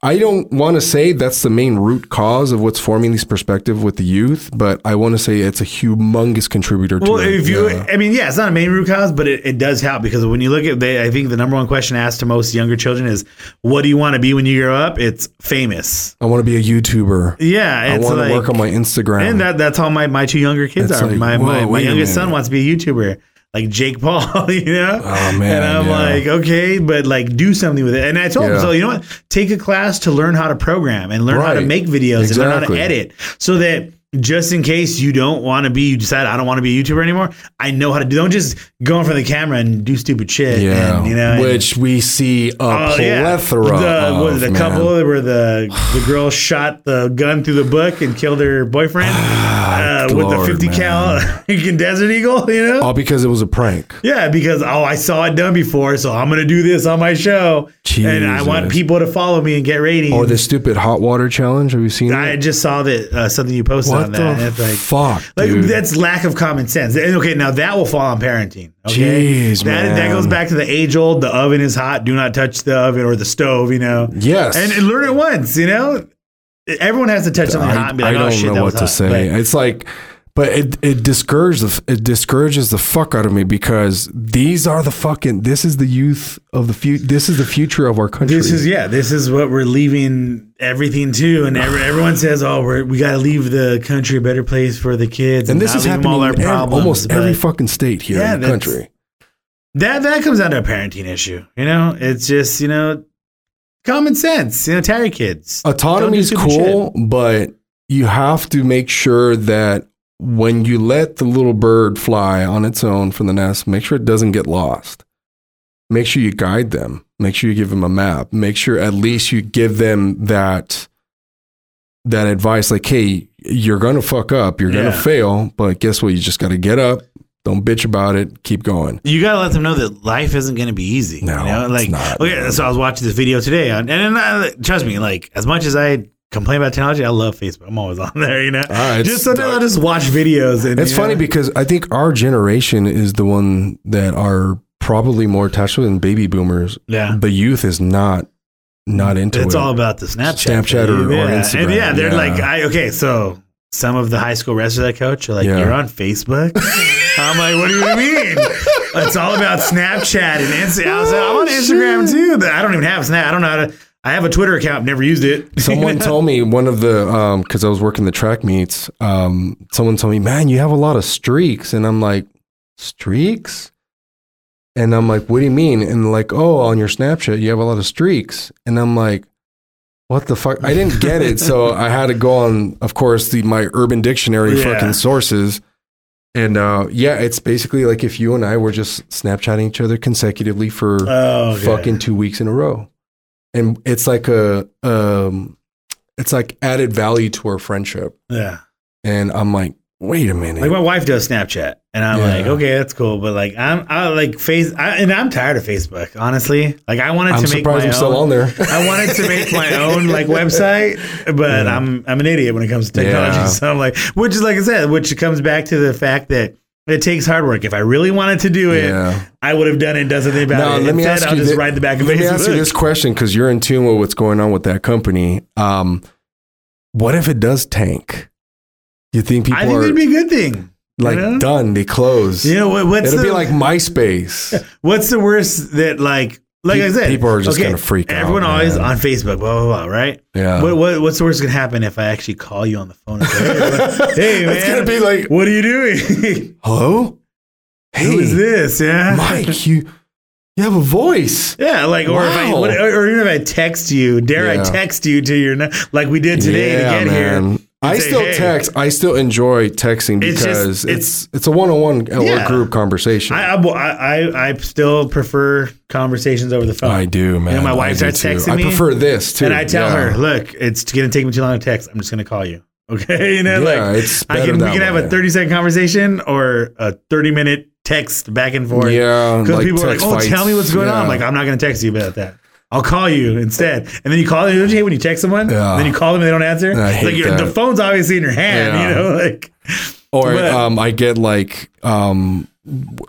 I don't want to say that's the main root cause of what's forming this perspective with the youth, but I want to say it's a humongous contributor to Well, it. if you, Yeah. I mean, yeah, it's not a main root cause, but it, it does help because when you look at, the, I think the number one question asked to most younger children is, "What do you want to be when you grow up?" It's famous. I want to be a YouTuber. Yeah, I want like, to work on my Instagram. and that that's how my, my two younger kids It's are. like, my whoa, my, my youngest son wants to be a YouTuber, like Jake Paul, you know. Oh, man, and I'm yeah. like, okay, but like do something with it. And I told him, so you know what? Take a class to learn how to program and learn how to make videos and learn how to edit, so that just in case you don't want to be, you decide I don't want to be a YouTuber anymore. I know how to do. Don't just go in front of the camera and do stupid shit. yeah, and, you know, and- which we see a yeah. plethora The, of. the man. couple where the the girl shot the gun through the book and killed her boyfriend uh, with the Lord, 50 cal Desert Eagle, you know? all because it was a prank. Yeah, because oh, I saw it done before, so I'm gonna do this on my show, and I want people to follow me and get ratings. Or the stupid hot water challenge. Have you seen I it? just saw that uh, something you posted What on that. and it's like, fuck, like dude? that's lack of common sense. And okay, now that will fall on parenting. Okay, Jeez, that that goes back to the age old. The oven is hot. Do not touch the oven or the stove. You know. yes. and, and learn it once. You know, everyone has to touch something I, hot and be like, I "Oh don't shit, know what to hot." say. But it's like, but it it discourages the it discourages the fuck out of me because these are the fucking this is the youth of the future. This is the future of our country. this is yeah, this is what we're leaving everything to, and every, everyone says, "Oh, we're, we got to leave the country a better place for the kids," and this is happening all our in problems. almost every fucking state here Yeah, in the country. that that comes down to a parenting issue. You know, it's just you know common sense. You know, your kids Autonomy is cool, but you have to make sure that when you let the little bird fly on its own from the nest, make sure it doesn't get lost. Make sure you guide them. Make sure you give them a map. Make sure at least you give them that that advice like, hey, you're gonna fuck up, you're gonna fail, but guess what? You just gotta get up, don't bitch about it, keep going. You gotta let them know that life isn't to be easy. No, you know? it's like not, okay. So I was watching this video today, on, and, and I, uh, trust me, like as much as I complain about technology, I love Facebook. I'm always on there. You know, it's- just sometimes I just watch videos. And It's funny know, because I think our generation is the one that are probably more attached to it than baby boomers. yeah. The youth is not not into It's it. It's all about the Snapchat, Snapchat or- or. Instagram, And yeah, they're yeah. like, I okay, so some of the high school wrestlers I coach are like, Yeah. you're on Facebook. I'm like, what do you mean? it's all about Snapchat and Instagram. I was like, I'm on Oh, Instagram too. I don't even have Snap. I don't know how to. I have a Twitter account, never used it. someone told me one of the um because I was working the track meets. Um, someone told me, "Man, you have a lot of streaks," and I'm like, "Streaks?" And I'm like, "What do you mean?" And like, "Oh, on your Snapchat, you have a lot of streaks," and I'm like. What the fuck? I didn't get it, so I had to go on, of course, the my Urban Dictionary Yeah. fucking sources, and uh, yeah, it's basically like if you and I were just Snapchatting each other consecutively for Oh, fucking two weeks in a row. And it's like a um it's like added value to our friendship. yeah. And I'm like, wait a minute. Like my wife does Snapchat, and I'm Yeah. like, okay, that's cool, but like I'm, I like face, I, and I'm tired of Facebook. Honestly, like I wanted I'm to make my I'm still own. on there. I wanted to make my own like website, but Yeah. I'm I'm an idiot when it comes to technology. Yeah. So I'm like, which is like I said, which comes back to the fact that it takes hard work. If I really wanted to do it, yeah. I would have done it. something about Now it. let me Instead, ask I'll you. just thi- ride the back of let me ask you this question because you're in tune with what's going on with that company. Um, what if it does tank? You think people I think are it'd be a good thing. like know? done? They close. You know what, what's It'll the, be like MySpace. what's the worst that like like Pe- I said people are just okay, gonna freak out, Everyone always man. on Facebook, blah blah blah, right? Yeah. What, what what's the worst can happen if I actually call you on the phone? And say, hey, man, It's gonna be like, what are you doing? hello. Hey, Who is this? Yeah, Mike, you you have a voice. Yeah, like or if I what, or even if I text you, dare I text you to your like we did today to get here. I say, still "Hey." text. I still enjoy texting It's because just- it's it's, a one on one or group conversation. I, I, I I still prefer conversations over the phone. I do, man. my wife starts texting I prefer this too. and I tell Yeah. her, look, it's going to take me too long to text. I'm just going to call you. Okay, you know, Yeah, like it's I can we can have a 30 second conversation or a 30 minute text back and forth. Yeah, because like people are like, oh, tell me what's going on. I'm like, I'm not going to text you about that. I'll call you instead. And then you call them. Don't you hate when you text someone? Yeah. Then you call them and they don't answer? I hate like your, the that. phone's obviously in your hand, Yeah. you know? Like, Or But- um, I get like um,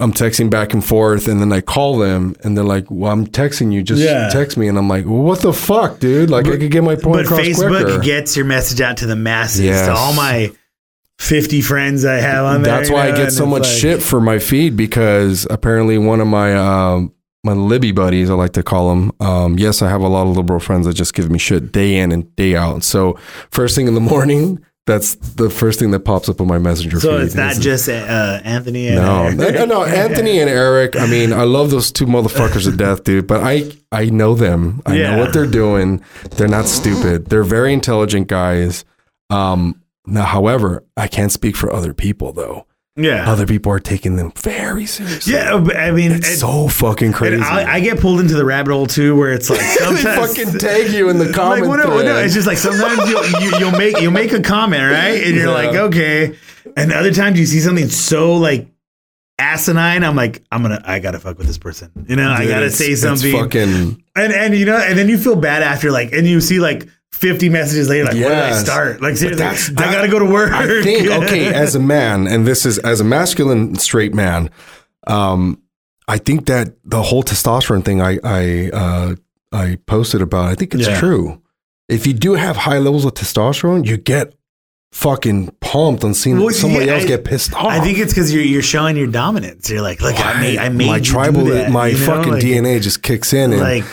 I'm texting back and forth, and then I call them, and they're like, "Well, I'm texting you. Just Yeah. text me." And I'm like, well, "What the fuck, dude? Like, I could get my point But across Facebook quicker." gets your message out to the masses, Yes. to all my 50 friends I have on there. That's why I get and so much like- shit for my feed because apparently one of my um, my Libby buddies, I like to call them. Um, yes, I have a lot of liberal friends that just give me shit day in and day out. So first thing in the morning, that's the first thing that pops up on my messenger So feed. it's not is- just uh, Anthony and no, Eric. no, no, Anthony and Eric. I mean, I love those two motherfuckers to death, dude. But I, I know them. I Yeah. know what they're doing. They're not stupid. They're very intelligent guys. Um, now, however, I can't speak for other people though. Yeah. Other people are taking them very seriously. yeah, I mean, it's it- so fucking crazy. I, I get pulled into the rabbit hole too, where it's like they sometimes fucking tag you in the like comment no, thread. no, it's just like sometimes you'll, you, you'll make you'll make a comment right, and you're Yeah. like okay, and other times you see something so like asinine, I'm like I'm gonna I gotta fuck with this person, you know, I gotta say it's something, fucking and and you know, and then you feel bad after like, and you see like 50 messages later, like where did I start? Like seriously, that's- I gotta go to work. I think okay, as a man, and this is as a masculine straight man, um, I think that the whole testosterone thing I I uh, I posted about, I think it's Yeah. true. If you do have high levels of testosterone, you get fucking pumped on seeing Well, somebody yeah, else I- get pissed off. I think it's because you're you're showing your dominance. You're like, look, I made I made my tribal, do that, my you know? fucking Like- DNA just kicks in. And, Like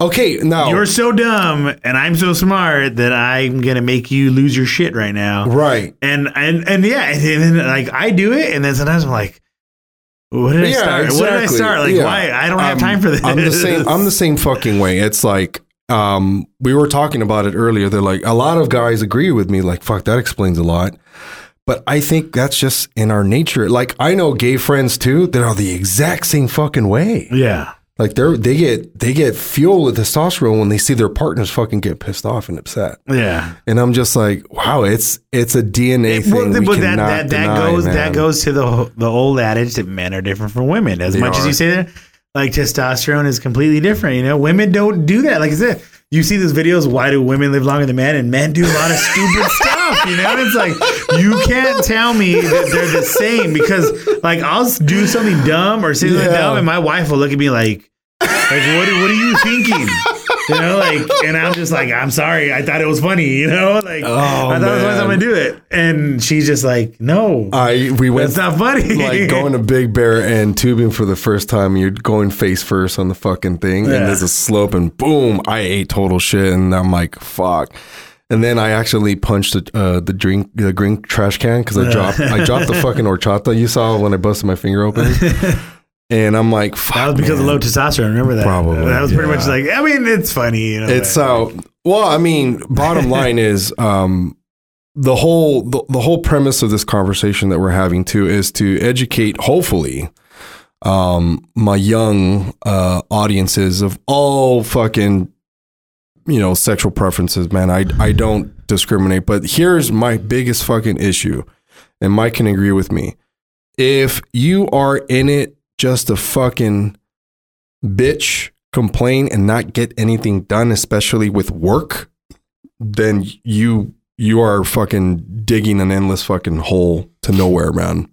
okay, now you're so dumb and I'm so smart that I'm gonna make you lose your shit right now. right. And and and yeah, and then like I do it, and then sometimes I'm like, what did I Yeah, start? What did I start? Like Yeah. why? I don't have Um, time for this. I'm the same. I'm the same fucking way. It's like um, we were talking about it earlier. They're like a lot of guys agree with me. Like fuck, that explains a lot. But I think that's just in our nature. Like I know gay friends too that are the exact same fucking way. yeah. Like they're they get they get fuel with testosterone when they see their partners fucking get pissed off and upset. Yeah. And I'm just like, wow, it's it's a DNA thing. Well, we but that that, that deny, goes man. that goes to the the old adage that men are different from women. As They much as you say that, like testosterone is completely different. You know, women don't do that. Like I said, you see these videos. Why do women live longer than men? And men do a lot of stupid stuff. You know, it's like you can't tell me that they're the same because like I'll do something dumb or say something Yeah. dumb, and my wife will look at me like. Like what? What are you thinking? You know, like, and I'm just like, I'm sorry. I thought it was funny. You know, like Oh, I thought it was funny. I'm gonna do it, and she's just like, no, I we went that's not funny. like going to Big Bear and tubing for the first time, you're going face first on the fucking thing, Yeah. and there's a slope, and boom, I ate total shit, and I'm like, fuck. And then I actually punched the, uh, the drink the green trash can because I dropped I dropped the fucking horchata you saw when I busted my finger open, and I'm like, fuck, that was because of man. low testosterone. Remember that? Probably, That was pretty yeah. much like. I mean, it's funny. You know, It's but- uh well, I mean, bottom line is um the whole the, the whole premise of this conversation that we're having too is to educate hopefully um my young uh audiences of all fucking you know sexual preferences man. I i don't discriminate but here's my biggest fucking issue and mike can agree with me. If you are in it just to fucking bitch complain and not get anything done especially with work then you you are fucking digging an endless fucking hole to nowhere man.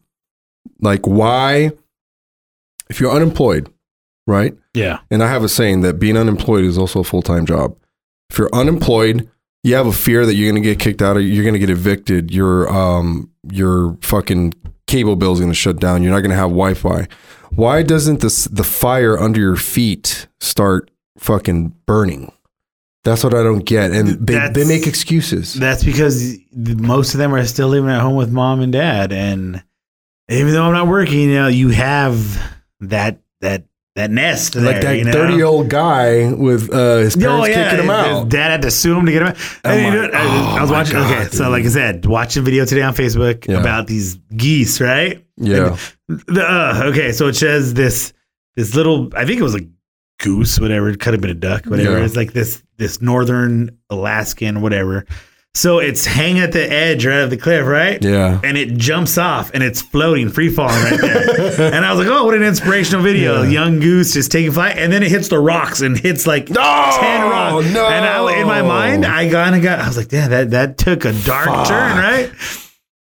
Like why if you're unemployed right? Yeah, and I have a saying that being unemployed is also a full time job. If you're unemployed, you have a fear that you're going to get kicked out, or you're going to get evicted. Your um your fucking cable bill is going to shut down. You're not going to have Wi Fi. Why doesn't this the fire under your feet start fucking burning? That's what I don't get. And they, That's- they make excuses. that's because most of them are still living at home with mom and dad, and even though I'm not working, you know, you have that that that nest like that you know? 30 year old guy with uh, his parents Oh yeah, kicking him his out. dad had to sue him to get him out. And you know, I, I was oh watching. God, okay, so like I said, watching a video today on Facebook Yeah. about these geese, right? Yeah. The, uh, okay, so it says this this little. I think it was a goose, whatever. It could have been a duck, whatever. Yeah. It's like this this northern Alaskan, whatever. So it's hanging at the edge right of the cliff, right? Yeah. And it jumps off and it's floating, free falling right there. and I was like, oh, what an inspirational video. Yeah. Young goose just taking flight. And then it hits the rocks and hits like No, 10 rocks. no. And I, in my mind, I kind of got, I was like, damn, that, that took a dark Fuck. turn, right?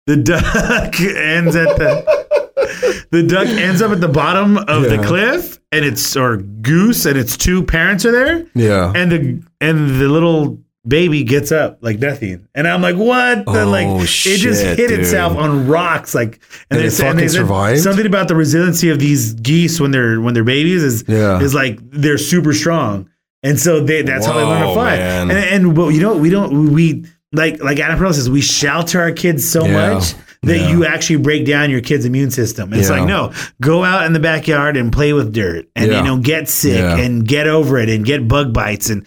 The duck ends at the. the duck ends up at the bottom of the cliff, and it's or goose, and its two parents are there, Yeah. and the and the little baby gets up like nothing, and I'm like, what? The, Oh, like it just hit dude. itself on rocks, like, And they it said- fucking said survived? Something about the resiliency of these geese when they're when they're babies is Yeah. is like they're super strong, and so they that's how they learn to fly. man. And and but you know we don't we like like Adam Pearl says we shelter our kids so Yeah. much that Yeah. you actually break down your kid's immune system. It's Yeah. like no, go out in the backyard and play with dirt, and you know get sick and get over it and get bug bites and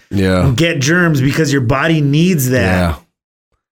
get germs because your body needs that.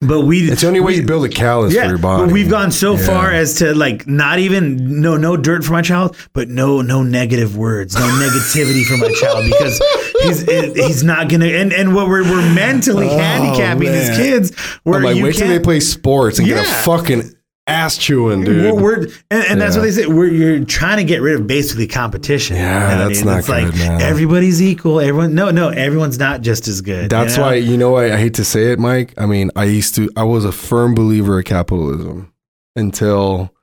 But we It's the only way you build a callus for your body. but we've gone so Yeah. far as to like not even no no dirt for my child, but no no negative words, no negativity for my child because he's he's not gonna and and what we're we're mentally Oh, handicapping these man. kids where I'm like, you wait till they can't. play sports and get Yeah. a fucking ass chewing, dude. We're, we're- and, and that's Yeah. what they say. We're, you're trying to get rid of basically competition. Yeah, You know what I that's mean? not it's like good, man. everybody's equal. Everyone, no, no, everyone's not just as good. That's you know? why you know why I hate to say it, Mike. I mean, I used to. I was a firm believer of capitalism until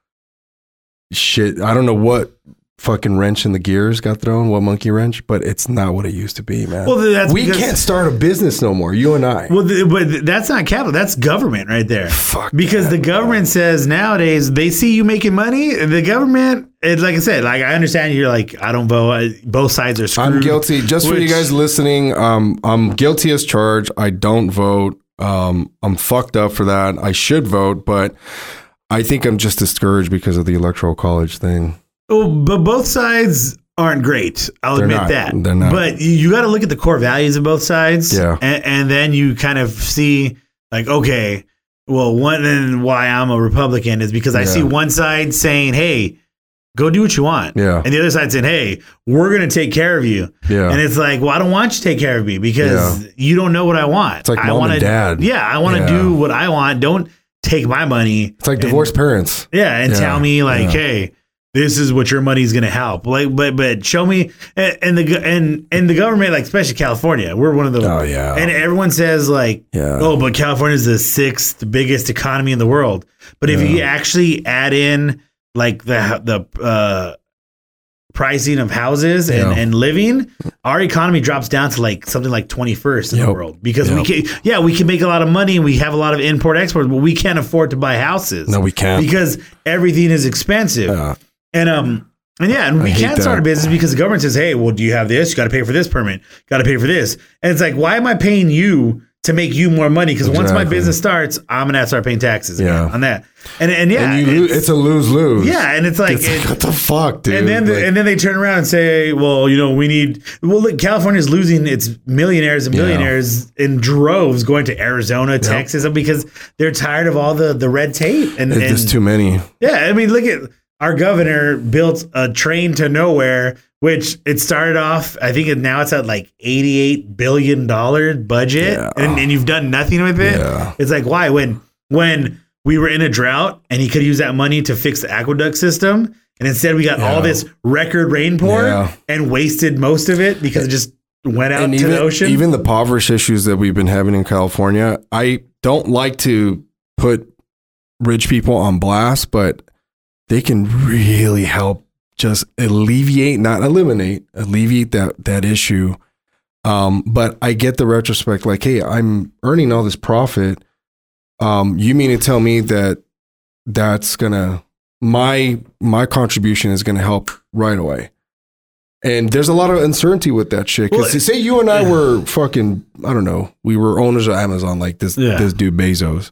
shit. I don't know what fucking wrench in the gears got thrown, what monkey wrench, but it's not what it used to be, man. Well, that's we because- can't start a business no more. You and I. Well, th- but that's not capital. That's government right there. Fuck Because that, the government says nowadays they see you making money. The government, it, like I said, like I understand you're like I don't vote. I, both sides are screwed. I'm guilty. Just for you guys listening, um, I'm guilty as charged. I don't vote. Um, I'm fucked up for that. I should vote, but I think I'm just discouraged because of the electoral college thing. Oh, but both sides aren't great. I'll They're admit not. that. They're not. But you, got to look at the core values of both sides. Yeah. And, and then you kind of see like, okay, well, one and why I'm a Republican is because I Yeah. see one side saying, "Hey, go do what you want," Yeah. and the other side saying, "Hey, we're going to take care of you." Yeah. And it's like, well, I don't want you to take care of me because you don't know what I want. It's like I and dad. Yeah, I want to Yeah. do what I want. Don't take my money. It's like and- divorced parents. Yeah, and Yeah, tell me like, yeah. hey, this is what your money is going to help. Like, but but show me and, the and and the government, like especially California, we're one of the. Oh, yeah. And everyone says like, Yeah. oh, but California is the sixth biggest economy in the world. But if you actually add in like the the uh, pricing of houses and, Yeah. and living, our economy drops down to like something like 21st in the world because we can, yeah, we can make a lot of money and we have a lot of import export, but we can't afford to buy houses. No, we can't. because everything is expensive. Yeah. And um and yeah, and we can't start a business because the government says, "Hey, well, do you have this? You got to pay for this permit. Got to pay for this." And it's like, why am I paying you to make you more money? Because once my business starts, I'm gonna have to start paying taxes Yeah. on that. And and yeah, and you lose, it's, it's a lose lose. yeah, and it's like, It's like, it- what the fuck, dude? and then Like, and then they turn around and say, well, you know, we need. Well, look, California's losing its millionaires and Yeah. billionaires in droves going to Arizona, Texas, because they're tired of all the the red tape and, it's and just too many. yeah, I mean, look at our governor built a train to nowhere, which it started off. I think now it's at like eighty-eight billion dollar budget, Yeah. and, and you've done nothing with it. Yeah. It's like why when when we were in a drought and he could use that money to fix the aqueduct system, and instead we got all this record rainpour Yeah. and wasted most of it because it just went out and to even, the ocean. even the impoverished issues that we've been having in California, I don't like to put rich people on blast, but they can really help just alleviate, not eliminate, alleviate that that issue. Um, but I get the retrospect, like, hey, I'm earning all this profit. Um, you mean to tell me that that's gonna my my contribution is gonna help right away? And there's a lot of uncertainty with that shit. Because Well, say you and I were fucking, I don't know, we were owners of Amazon, like this Yeah. this dude Bezos.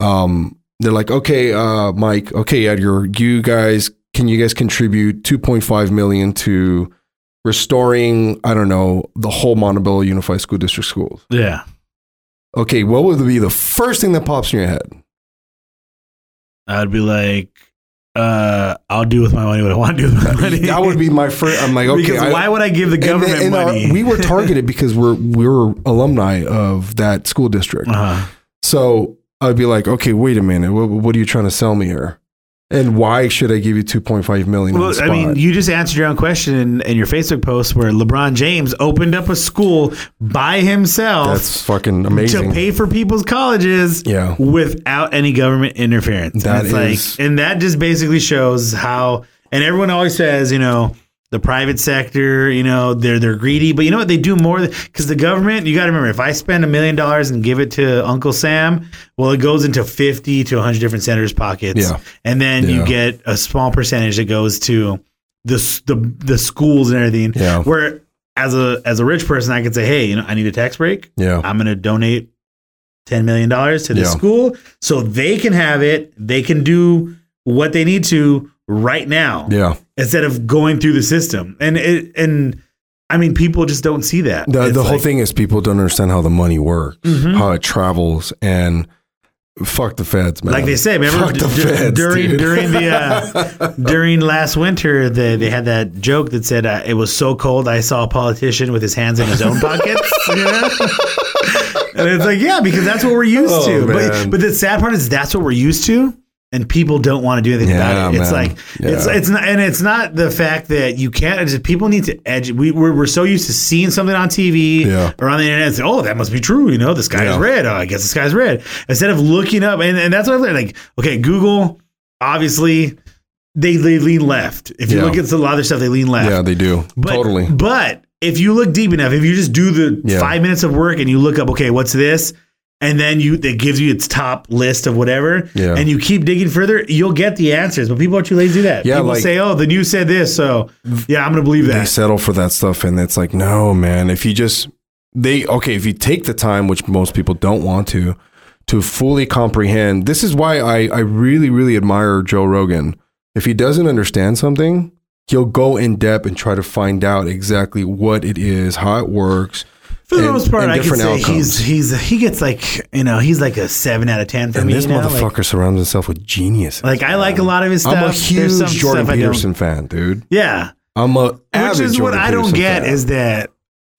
Um, they're like, okay, uh, Mike, okay, Edgar, you guys, can you guys contribute 2.5 million to restoring, I don't know, the whole Montebello Unified School District schools? yeah, Okay, what would be the first thing that pops in your head? I'd be like, uh, I'll do with my money what I want to do with my money. That would be my first. I'm like, okay, I- why would I give the government then- and our- money? we were targeted because we're we're alumni of that school district. uh-huh. So I'd be like, okay, wait a minute, what, what are you trying to sell me here? And why should I give you 2.5 million? on Well, I mean, you just answered your own question in, in your Facebook post where LeBron James opened up a school by himself that's fucking amazing. to pay for people's colleges Yeah. without any government interference. That and is- like and that just basically shows how and everyone always says, you know, the private sector, you know, they're they're greedy, but you know what? They do more because the government. You got to remember, if I spend a million dollars and give it to Uncle Sam, well, it goes into fifty to hundred different senators' pockets, Yeah. and then Yeah. you get a small percentage that goes to the the the schools and everything. Yeah. Where as a as a rich person, I could say, hey, you know, I need a tax break. yeah. I'm going to donate $10 million to the Yeah. school so they can have it. They can do what they need to right now Yeah. instead of going through the system. And it, and I mean, people just don't see that. The, the whole like- thing is people don't understand how the money works, Mhm. how it travels, and fuck the feds, man. Like they say, remember the feds, during dude. during the uh, during last winter, they they had that joke that said uh, it was so cold I saw a politician with his hands in his own pockets. You know? and it's like, yeah, because that's what we're used Oh, to. But but the sad part is that's what we're used to, and people don't want to do anything Yeah, about it. It's like it's Yeah. it's not, and it's not the fact that you can't. It's just people need to edge. We we're, we're so used to seeing something on TV Yeah. or on the internet. And say, oh, that must be true. You know, the sky is red. Oh, I guess the sky's red. Instead of looking up, and, and that's what I've learned. Like, okay, Google, obviously, they, they lean left. If you look at a lot of their stuff, they lean left. yeah, they do. But, totally. But if you look deep enough, if you just do the five minutes of work and you look up, okay, what's this? And then you it gives you its top list of whatever, Yeah. and you keep digging further, you'll get the answers. But people are too lazy to do that. Yeah, people like- say, "Oh, the news said this," so yeah, I'm going to believe that. they settle for that stuff and it's like no man if you just they okay if you take the time which most people don't want to to fully comprehend this is why i i really really admire joe rogan if he doesn't understand something he'll go in depth and try to find out exactly what it is how it works For the and- most part, I can say outcomes. he's he's he gets like you know he's like a seven out of ten for and me. this you know? Like- motherfucker surrounds himself with geniuses Like, I like a lot of his stuff. i'm a huge jordan stuff I don't- peterson fan dude Yeah, i'm a which is what Jordan I don't Peterson get fan. is that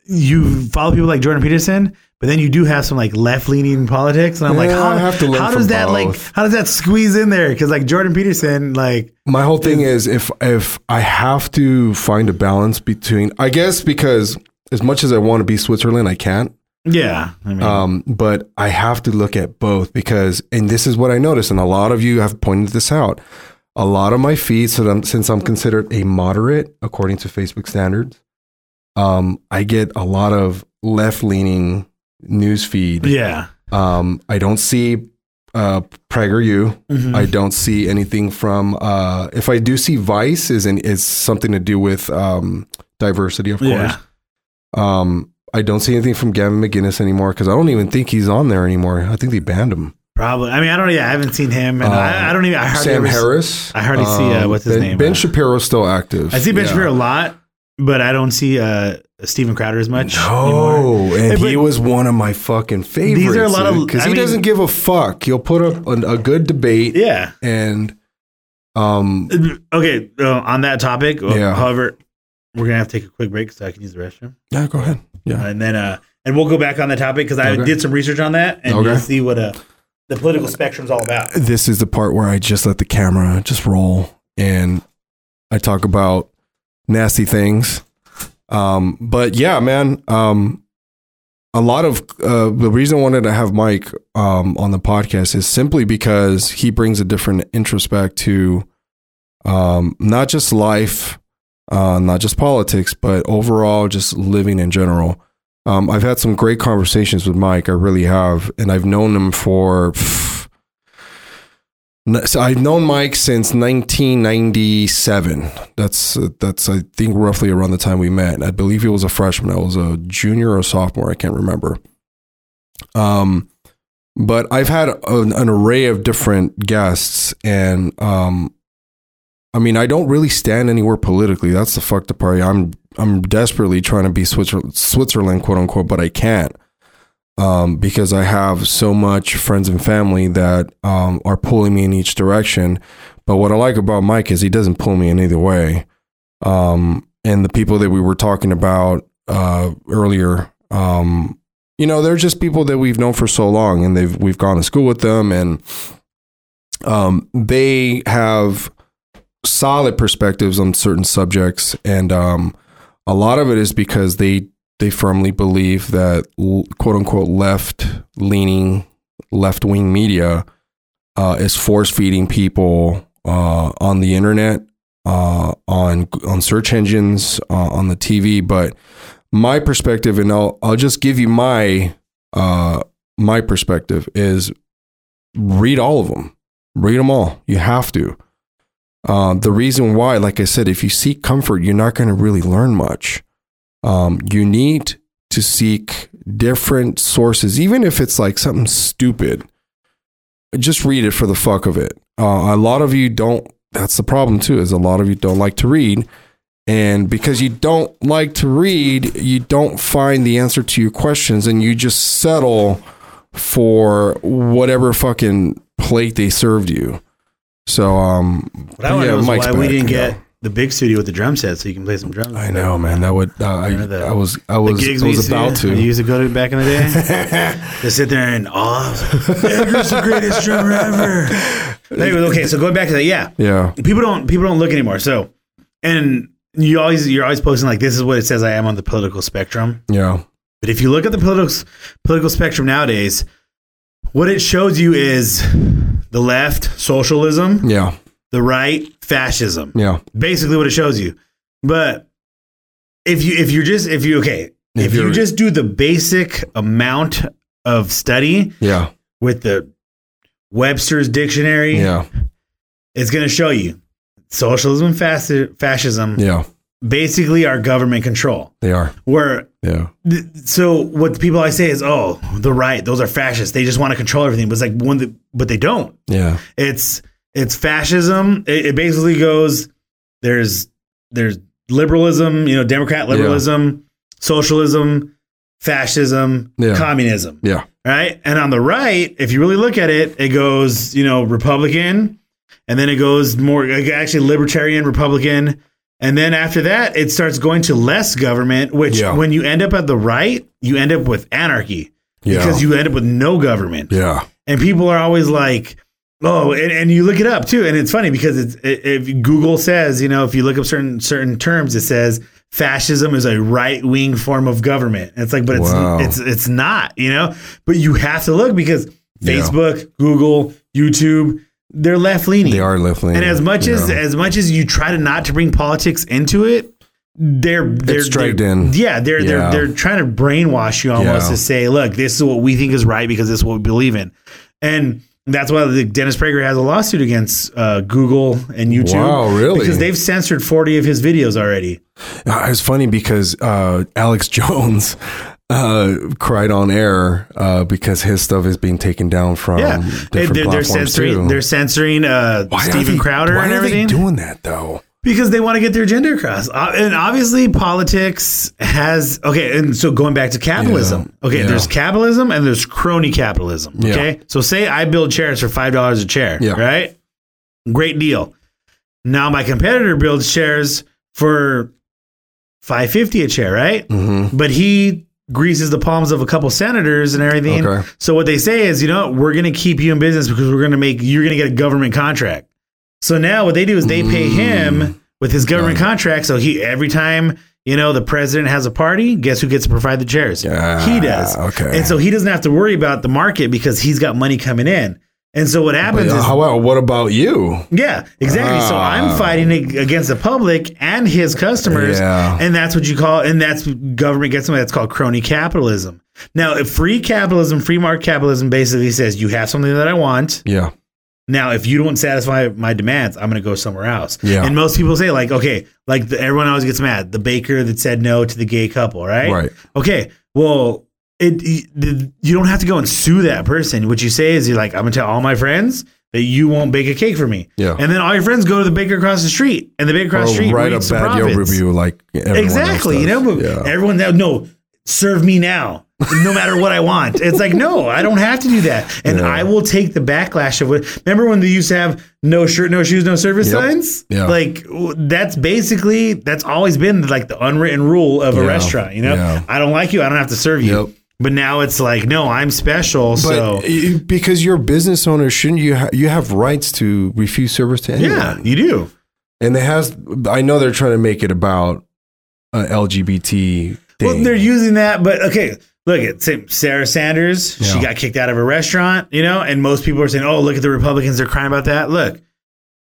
you follow people like Jordan Peterson, but then you do have some like left leaning politics, and I'm like, how, I have to how does that like how does that squeeze in there? Because like Jordan Peterson, like My whole thing is if if I have to find a balance between I guess because as much as I want to be Switzerland, I can't. yeah, I mean, Um, but I have to look at both because and this is what I noticed, and a lot of you have pointed this out. A lot of my feeds, so I'm, since I'm considered a moderate according to Facebook standards, um, I get a lot of left leaning news feed. yeah, Um, I don't see uh, PragerU. Mhm. I don't see anything from. Uh, if I do see Vice, is in, is something to do with um, diversity, of course. Yeah. Um, I don't see anything from Gavin McInnes anymore because I don't even think he's on there anymore. I think they banned him. probably. I mean, I don't. Yeah, I haven't seen him, and I, I don't even. I hardly Sam ever, Harris. I hardly see, uh, what's his ben, name, Ben uh, Shapiro's still active. I see Ben Yeah. Shapiro a lot, but I don't see uh Steven Crowder as much. anymore. No, and Hey, he was one of my fucking favorites. These are a lot of- because he mean- doesn't give a fuck. He'll put up a, a good debate, Yeah. and um, Okay. Uh, on that topic, uh, Yeah. however, we're gonna have to take a quick break so I can use the restroom. yeah, go ahead. Yeah, and then uh and we'll go back on the topic because I Okay. did some research on that and Okay. you'll see what uh the political spectrum's all about. this is the part where I just let the camera just roll and I talk about nasty things. Um, but yeah, man, um, a lot of uh, the reason I wanted to have Mike um, on the podcast is simply because he brings a different introspect to um, not just life, uh, not just politics, but overall just living in general. Um, I've had some great conversations with Mike. I really have, and I've known him for. So I've known Mike since 1997. That's that's I think roughly around the time we met. I believe he was a freshman. I was a junior or sophomore. I can't remember. Um, but I've had an, an array of different guests, and um, I mean, I don't really stand anywhere politically. That's the fucked up part. I'm I'm desperately trying to be Switzerland, Switzerland, quote unquote, but I can't um, because I have so much friends and family that um, are pulling me in each direction. But what I like about Mike is he doesn't pull me in either way. Um, and the people that we were talking about uh, earlier, um, you know, they're just people that we've known for so long, and they've we've gone to school with them, and um, they have solid perspectives on certain subjects, and um, a lot of it is because they they firmly believe that quote unquote left leaning, left wing media uh, is force feeding people uh, on the internet, uh, on on search engines, uh, on the TV. But my perspective, and I'll I'll just give you my uh, my perspective is read all of them, read them all. You have to. Uh, the reason why, like I said, if you seek comfort, you're not going to really learn much. Um, you need to seek different sources, even if it's like something stupid. Just read it for the fuck of it. Uh, a lot of you don't. That's the problem too. Is a lot of you don't like to read, and because you don't like to read, you don't find the answer to your questions, and you just settle for whatever fucking plate they served you. So, um, What I want to know is Mike's why we didn't you get know. the big studio with the drum set so you can play some drums. I know, man. That would. Uh, I, the- I was. I was. gigs I was about to. You used to go to back in the day. to sit there and oh, Edgar's the greatest drummer ever. Anyway, okay, so going back to that, yeah, yeah. people don't people don't look anymore. So, and you always you're always posting like this is what it says I am on the political spectrum. Yeah. But if you look at the political political spectrum nowadays, what it shows you is the left socialism, Yeah. the right fascism. Yeah. Basically, what it shows you. But if you if you're just if you okay if, If you just do the basic amount of study Yeah. with the Webster's dictionary, Yeah. it's going to show you socialism, fasci- fascism, Yeah. Basically are government control. They are. Where Yeah. th- so what the people I say is, oh, the right, those are fascists. They just want to control everything. But it's like one, that, but they don't. Yeah. It's it's fascism. It, it basically goes there's there's liberalism, you know, Democrat liberalism, socialism, fascism, Yeah. communism, Yeah. right? And on the right, if you really look at it, it goes, you know, Republican, and then it goes more actually libertarian, Republican, and then after that, it starts going to less government. Which Yeah. when you end up at the right, you end up with anarchy Yeah. because you end up with no government Yeah. and people are always like oh and, and you look it up too and it's funny because it's if google says you know if you look up certain certain terms it says fascism is a right-wing form of government and it's like but it's Wow. it's it's not you know but you have to look because Yeah. facebook google youtube they're left-leaning They are left leaning. and as much as as much as you try to not to bring politics into it they're they're It's dragged they're- in. Yeah, they're Yeah. they're they're trying to brainwash you almost Yeah. to say, look, this is what we think is right because this is what we believe in, and that's why the Dennis Prager has a lawsuit against uh, Google and YouTube. Wow, really? Because they've censored forty of his videos already. Uh, it's funny because uh, Alex Jones uh, cried on air uh, because his stuff is being taken down from Yeah, they're, they're censoring too. they're censoring uh, Why Steven they- Crowder why and are everything they doing that though? because they want to get their agenda across. Uh, and obviously, politics has okay. And so going back to capitalism, Yeah, okay, yeah. there's capitalism and there's crony capitalism. Yeah. Okay, so say I build chairs for five dollars a chair, Yeah. right? Great deal. Now my competitor builds chairs for five fifty a chair, right? Mm-hmm. But he greases the palms of a couple senators and everything. Okay. So what they say is, you know, we're going to keep you in business because we're going to make you're going to get a government contract. So now what they do is they pay him with his government Mm. Right. contract. So he every time you know the president has a party, guess who gets to provide the chairs? Yeah, he does. okay. and so he doesn't have to worry about the market because he's got money coming in. And so what happens But, uh, is how about what about you? yeah, exactly. so Ah. I'm fighting against the public and his customers, Yeah. and that's what you call, and that's government gets something that's called crony capitalism. Now, if free capitalism, free market capitalism, basically says you have something that I want. Yeah. Now, if you don't satisfy my demands, I'm going to go somewhere else. Yeah. And most people say like, okay, like the, everyone always gets mad. The baker that said no to the gay couple, right? Right. Okay. Well, it, it you don't have to go and sue that person. What you say is you're like, I'm gonna tell all my friends that you won't bake a cake for me. Yeah. And then all your friends go to the baker across the street, and the baker across the oh, street write a bad Yelp review like everyone Exactly. You know, but yeah. everyone now no, serve me now. No matter what I want. It's like, no, I don't have to do that. And Yeah. I will take the backlash of what remember when they used to have no shirt, no shoes, no service Yep. signs? Yeah. Like that's basically that's always been like the unwritten rule of a Yeah. restaurant, you know? I don't like you, I don't have to serve you. Yep. But now it's like, no, I'm special. But so y- because you're a business owner, shouldn't you? Ha- you have rights to refuse service to anyone. yeah, you do. And it has. I know they're trying to make it about uh, LGBT. Thing. Well, they're using that, but okay. Look at Sarah Sanders. She got kicked out of a restaurant, you know, and most people are saying, "Oh, look at the Republicans; they're crying about that." Look,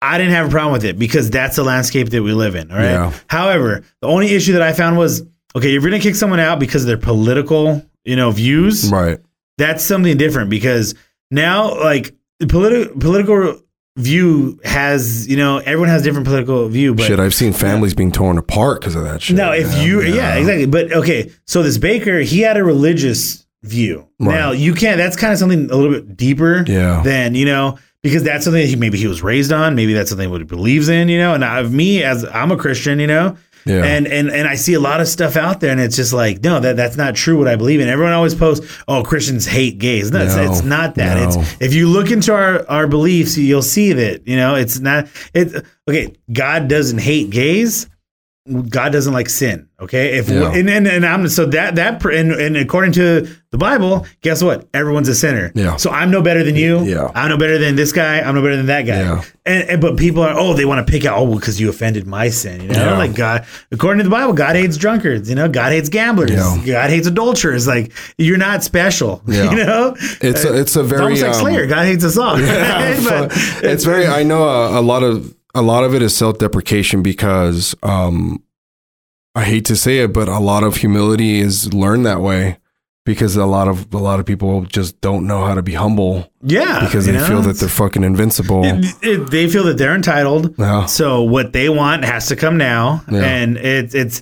I didn't have a problem with it because that's the landscape that we live in. All right. Yeah. However, the only issue that I found was, okay, if you're going to kick someone out because of their political, you know, views, right. that's something different because now like the political political view has you know everyone has different political view but shit, I've seen families being torn apart because of that shit. now if you yeah. exactly but okay so this baker he had a religious view Right. now you can't that's kind of something a little bit deeper Yeah. than you know because that's something that he maybe he was raised on maybe that's something what he believes in you know and I, me as i'm a christian you know Yeah. and and and I see a lot of stuff out there, and it's just like, no, that that's not true. What I believe in. Everyone always posts, "Oh, Christians hate gays." No, it's, No, it's not that. no. It's if you look into our our beliefs, you'll see that you know it's not. It okay. God doesn't hate gays. God doesn't like sin. Okay, if Yeah. and, and and I'm so that that and, and according to the Bible, guess what? Everyone's a sinner. Yeah. So I'm no better than you. Yeah. I'm no better than this guy. I'm no better than that guy. Yeah. And, and but people are oh they want to pick out oh well because you offended my sin. You know Yeah. like God according to the Bible, God hates drunkards. You know God hates gamblers. Yeah. God hates adulterers. Like you're not special. Yeah. You know It's a, it's a it's very almost like um, Slayer. God hates us all. but it's very i know a, a lot of a lot of it is self-deprecation because um i hate to say it but a lot of humility is learned that way because a lot of a lot of people just don't know how to be humble yeah because they know? feel that they're fucking invincible It- it- they feel that they're entitled. Yeah. So what they want has to come now, Yeah. and it's it's.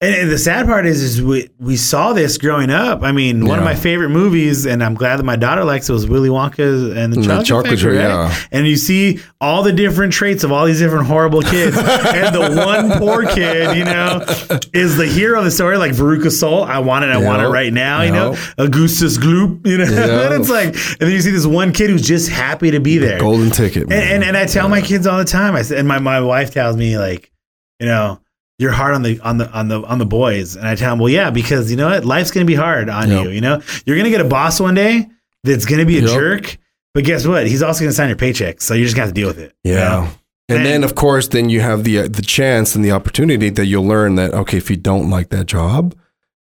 And, and the sad part is, is we we saw this growing up. I mean, one of my favorite movies, and I'm glad that my daughter likes it, was Willy Wonka and the the Chocolate, chocolate Factory. Factory, right? And you see all the different traits of all these different horrible kids, and the one poor kid, you know, is the hero of the story. Like Veruca Salt, I want it, I want it right now. You know, Augustus Gloop, you know, Yep. and it's like, and then you see this one kid who's just happy to be there. golden ticket man. And, and and I tell my kids all the time. I said, and my, my wife tells me like, you know, you're hard on the on the on the on the boys. And I tell them, well, yeah, because you know what, life's gonna be hard on Yep. you. You know, you're gonna get a boss one day that's gonna be a Yep. jerk. But guess what? He's also gonna sign your paycheck, so you're just gonna have to deal with it. you yeah know? and And- then of course then you have the uh, the chance and the opportunity that you'll learn that okay if you don't like that job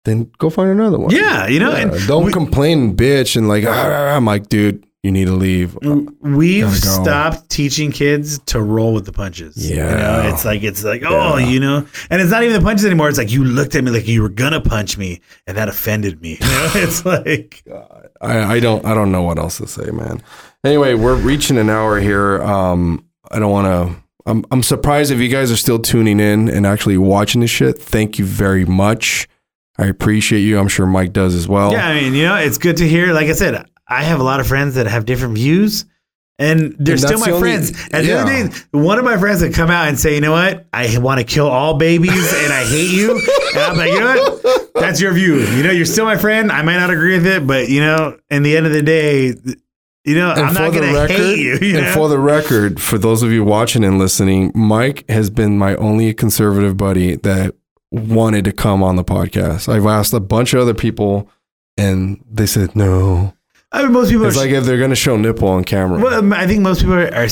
then go find another one Yeah, you know, Yeah, and don't we- complain bitch and like "Ah," I'm like dude you need to leave We've stopped teaching kids to roll with the punches. You Yeah. know, it's like it's like, oh, Yeah. you know, and it's not even the punches anymore. It's like you looked at me like you were gonna punch me, and that offended me. You know, it's like I, I don't I don't know what else to say, man. Anyway, we're reaching an hour here. Um, I don't want to. I'm I'm surprised if you guys are still tuning in and actually watching this shit. Thank you very much. I appreciate you. I'm sure Mike does as well. Yeah, I mean, you know, it's good to hear. Like I said, I have a lot of friends that have different views, and they're And still my the only- friends. And the yeah. other day, one of my friends would come out and say, "You know what? I want to kill all babies, and I hate you." And I'm like, "You know what? That's your view. You know, you're still my friend. I might not agree with it, but you know, in the end of the day." You know, I'm not going to hate you. you and know? for the record, for those of you watching and listening, Mike has been my only conservative buddy that wanted to come on the podcast. I've asked a bunch of other people, and they said no. I mean, most people It's are like if they're going to show nipple on camera. Well, um, I think most people are, are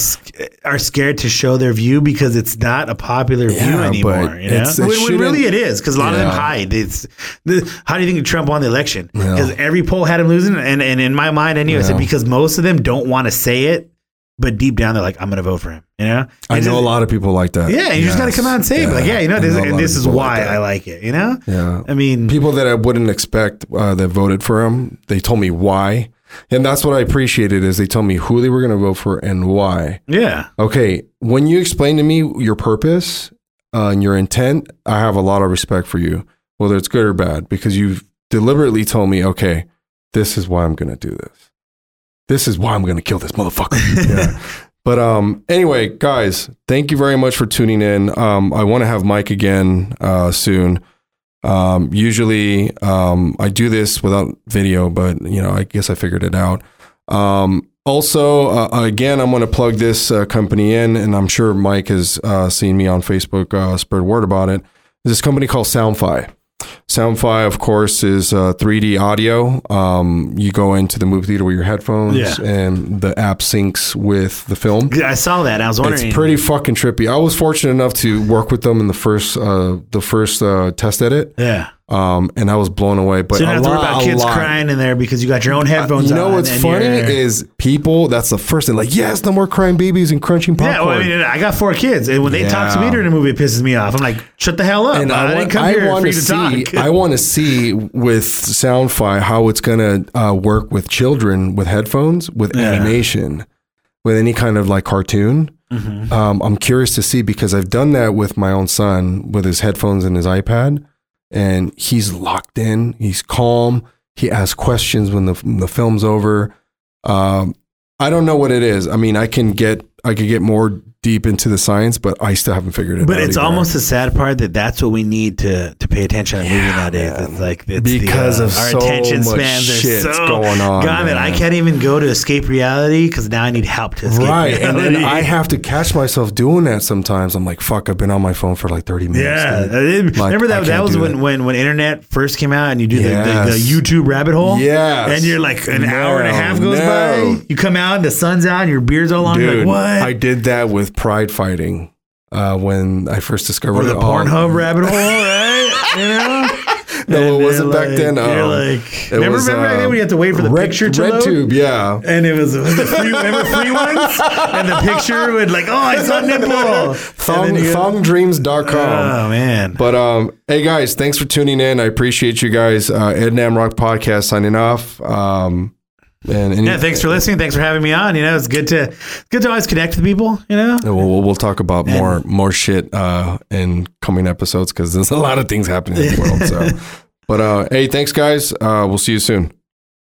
are scared to show their view because it's not a popular view anymore. You know, when, when really it is because a lot of them hide. It's the, how do you think Trump won the election? Yeah. Because every poll had him losing, and and in my mind, I knew I said because most of them don't want to say it, but deep down they're like, I'm going to vote for him. You know, I And know a lot of people like that. Yeah, you just got to come out and say it. Like, yeah, you know, this, know and this is why like. I like it. You know, Yeah. I mean, People that I wouldn't expect uh, that voted for him, they told me why. And that's what I appreciated is they told me who they were going to vote for and why. yeah, Okay, when you explain to me your purpose uh, and your intent, I have a lot of respect for you, whether it's good or bad, because you've deliberately told me, okay, this is why I'm going to do this. This is why I'm going to kill this motherfucker. yeah. But um, anyway, guys, thank you very much for tuning in. Um, I want to have Mike again uh, soon. Um, usually, um, I do this without video, but you know, I guess I figured it out. Um, also, uh, again, I'm going to plug this uh, company in, and I'm sure Mike has uh, seen me on Facebook, uh, spread word about it. This company called Soundfy. Soundfy, of course, is uh, 3D audio. Um, you go into the movie theater with your headphones, Yeah. and the app syncs with the film. Yeah, I saw that. I was wondering. It's pretty fucking trippy. I was fortunate enough to work with them in the first, uh, the first uh, test edit, Yeah. Um, and I was blown away. But So you a don't have to worry lot- about kids lot. crying in there because you got your own headphones You know what's funny is people. That's the first thing. Like, yes, no more crying babies and crunching popcorn. Yeah, well, I mean, I got four kids, and when they talk to me during a movie, it pisses me off. I'm like, shut the hell up! and I, I, didn't want, come I here want to to see. talk. I want to see with Soundfy how it's going to uh, work with children with headphones with Yeah. animation, with any kind of like cartoon. Mm-hmm. Um, I'm curious to see because I've done that with my own son with his headphones and his iPad, and he's locked in. He's calm. He asks questions when the the film's over. Um, I don't know what it is. I mean, I can get I could get more deep into the science, but I still haven't figured it But out. But it's either. almost the sad part that that's what we need to to pay attention to movie nowadays. It's like it's Because the, uh, of our so attention much spans are so going on, gone that I can't even go to escape reality because now I need help to escape reality. right. And then I have to catch myself doing that sometimes. I'm like, fuck, I've been on my phone for like 30 minutes. Yeah. Like, remember that? That was when, that. when when internet first came out, and you do the, the, the YouTube rabbit hole. Yes. and you're like an hour and a half goes no. by. You come out, and the sun's out, and your beard's all long. You're Dude, like, what? I did that with pride fighting uh, when I first discovered or the it. Oh, Pornhub rabbit hole, right? You know. No, And it wasn't they're back like- then. You're Um, like, it remember, was, remember back then uh, when you had to wait for the Red, picture to Red load? Tube, yeah. And it was, was the free, remember free ones? And the picture would like, oh, I saw nipple. Thong, thongdreams.com. Oh man. But um, hey guys, thanks for tuning in. I appreciate you guys. Uh, Ed Namrock podcast signing off. Um, and, and yeah, thanks for listening. Thanks for having me on. You know, it's good to it's good to always connect with people. You know, We'll, we'll, talk about more more shit uh, in coming episodes because there's a lot of things happening in the world. So, but uh, hey, thanks guys. Uh, we'll see you soon.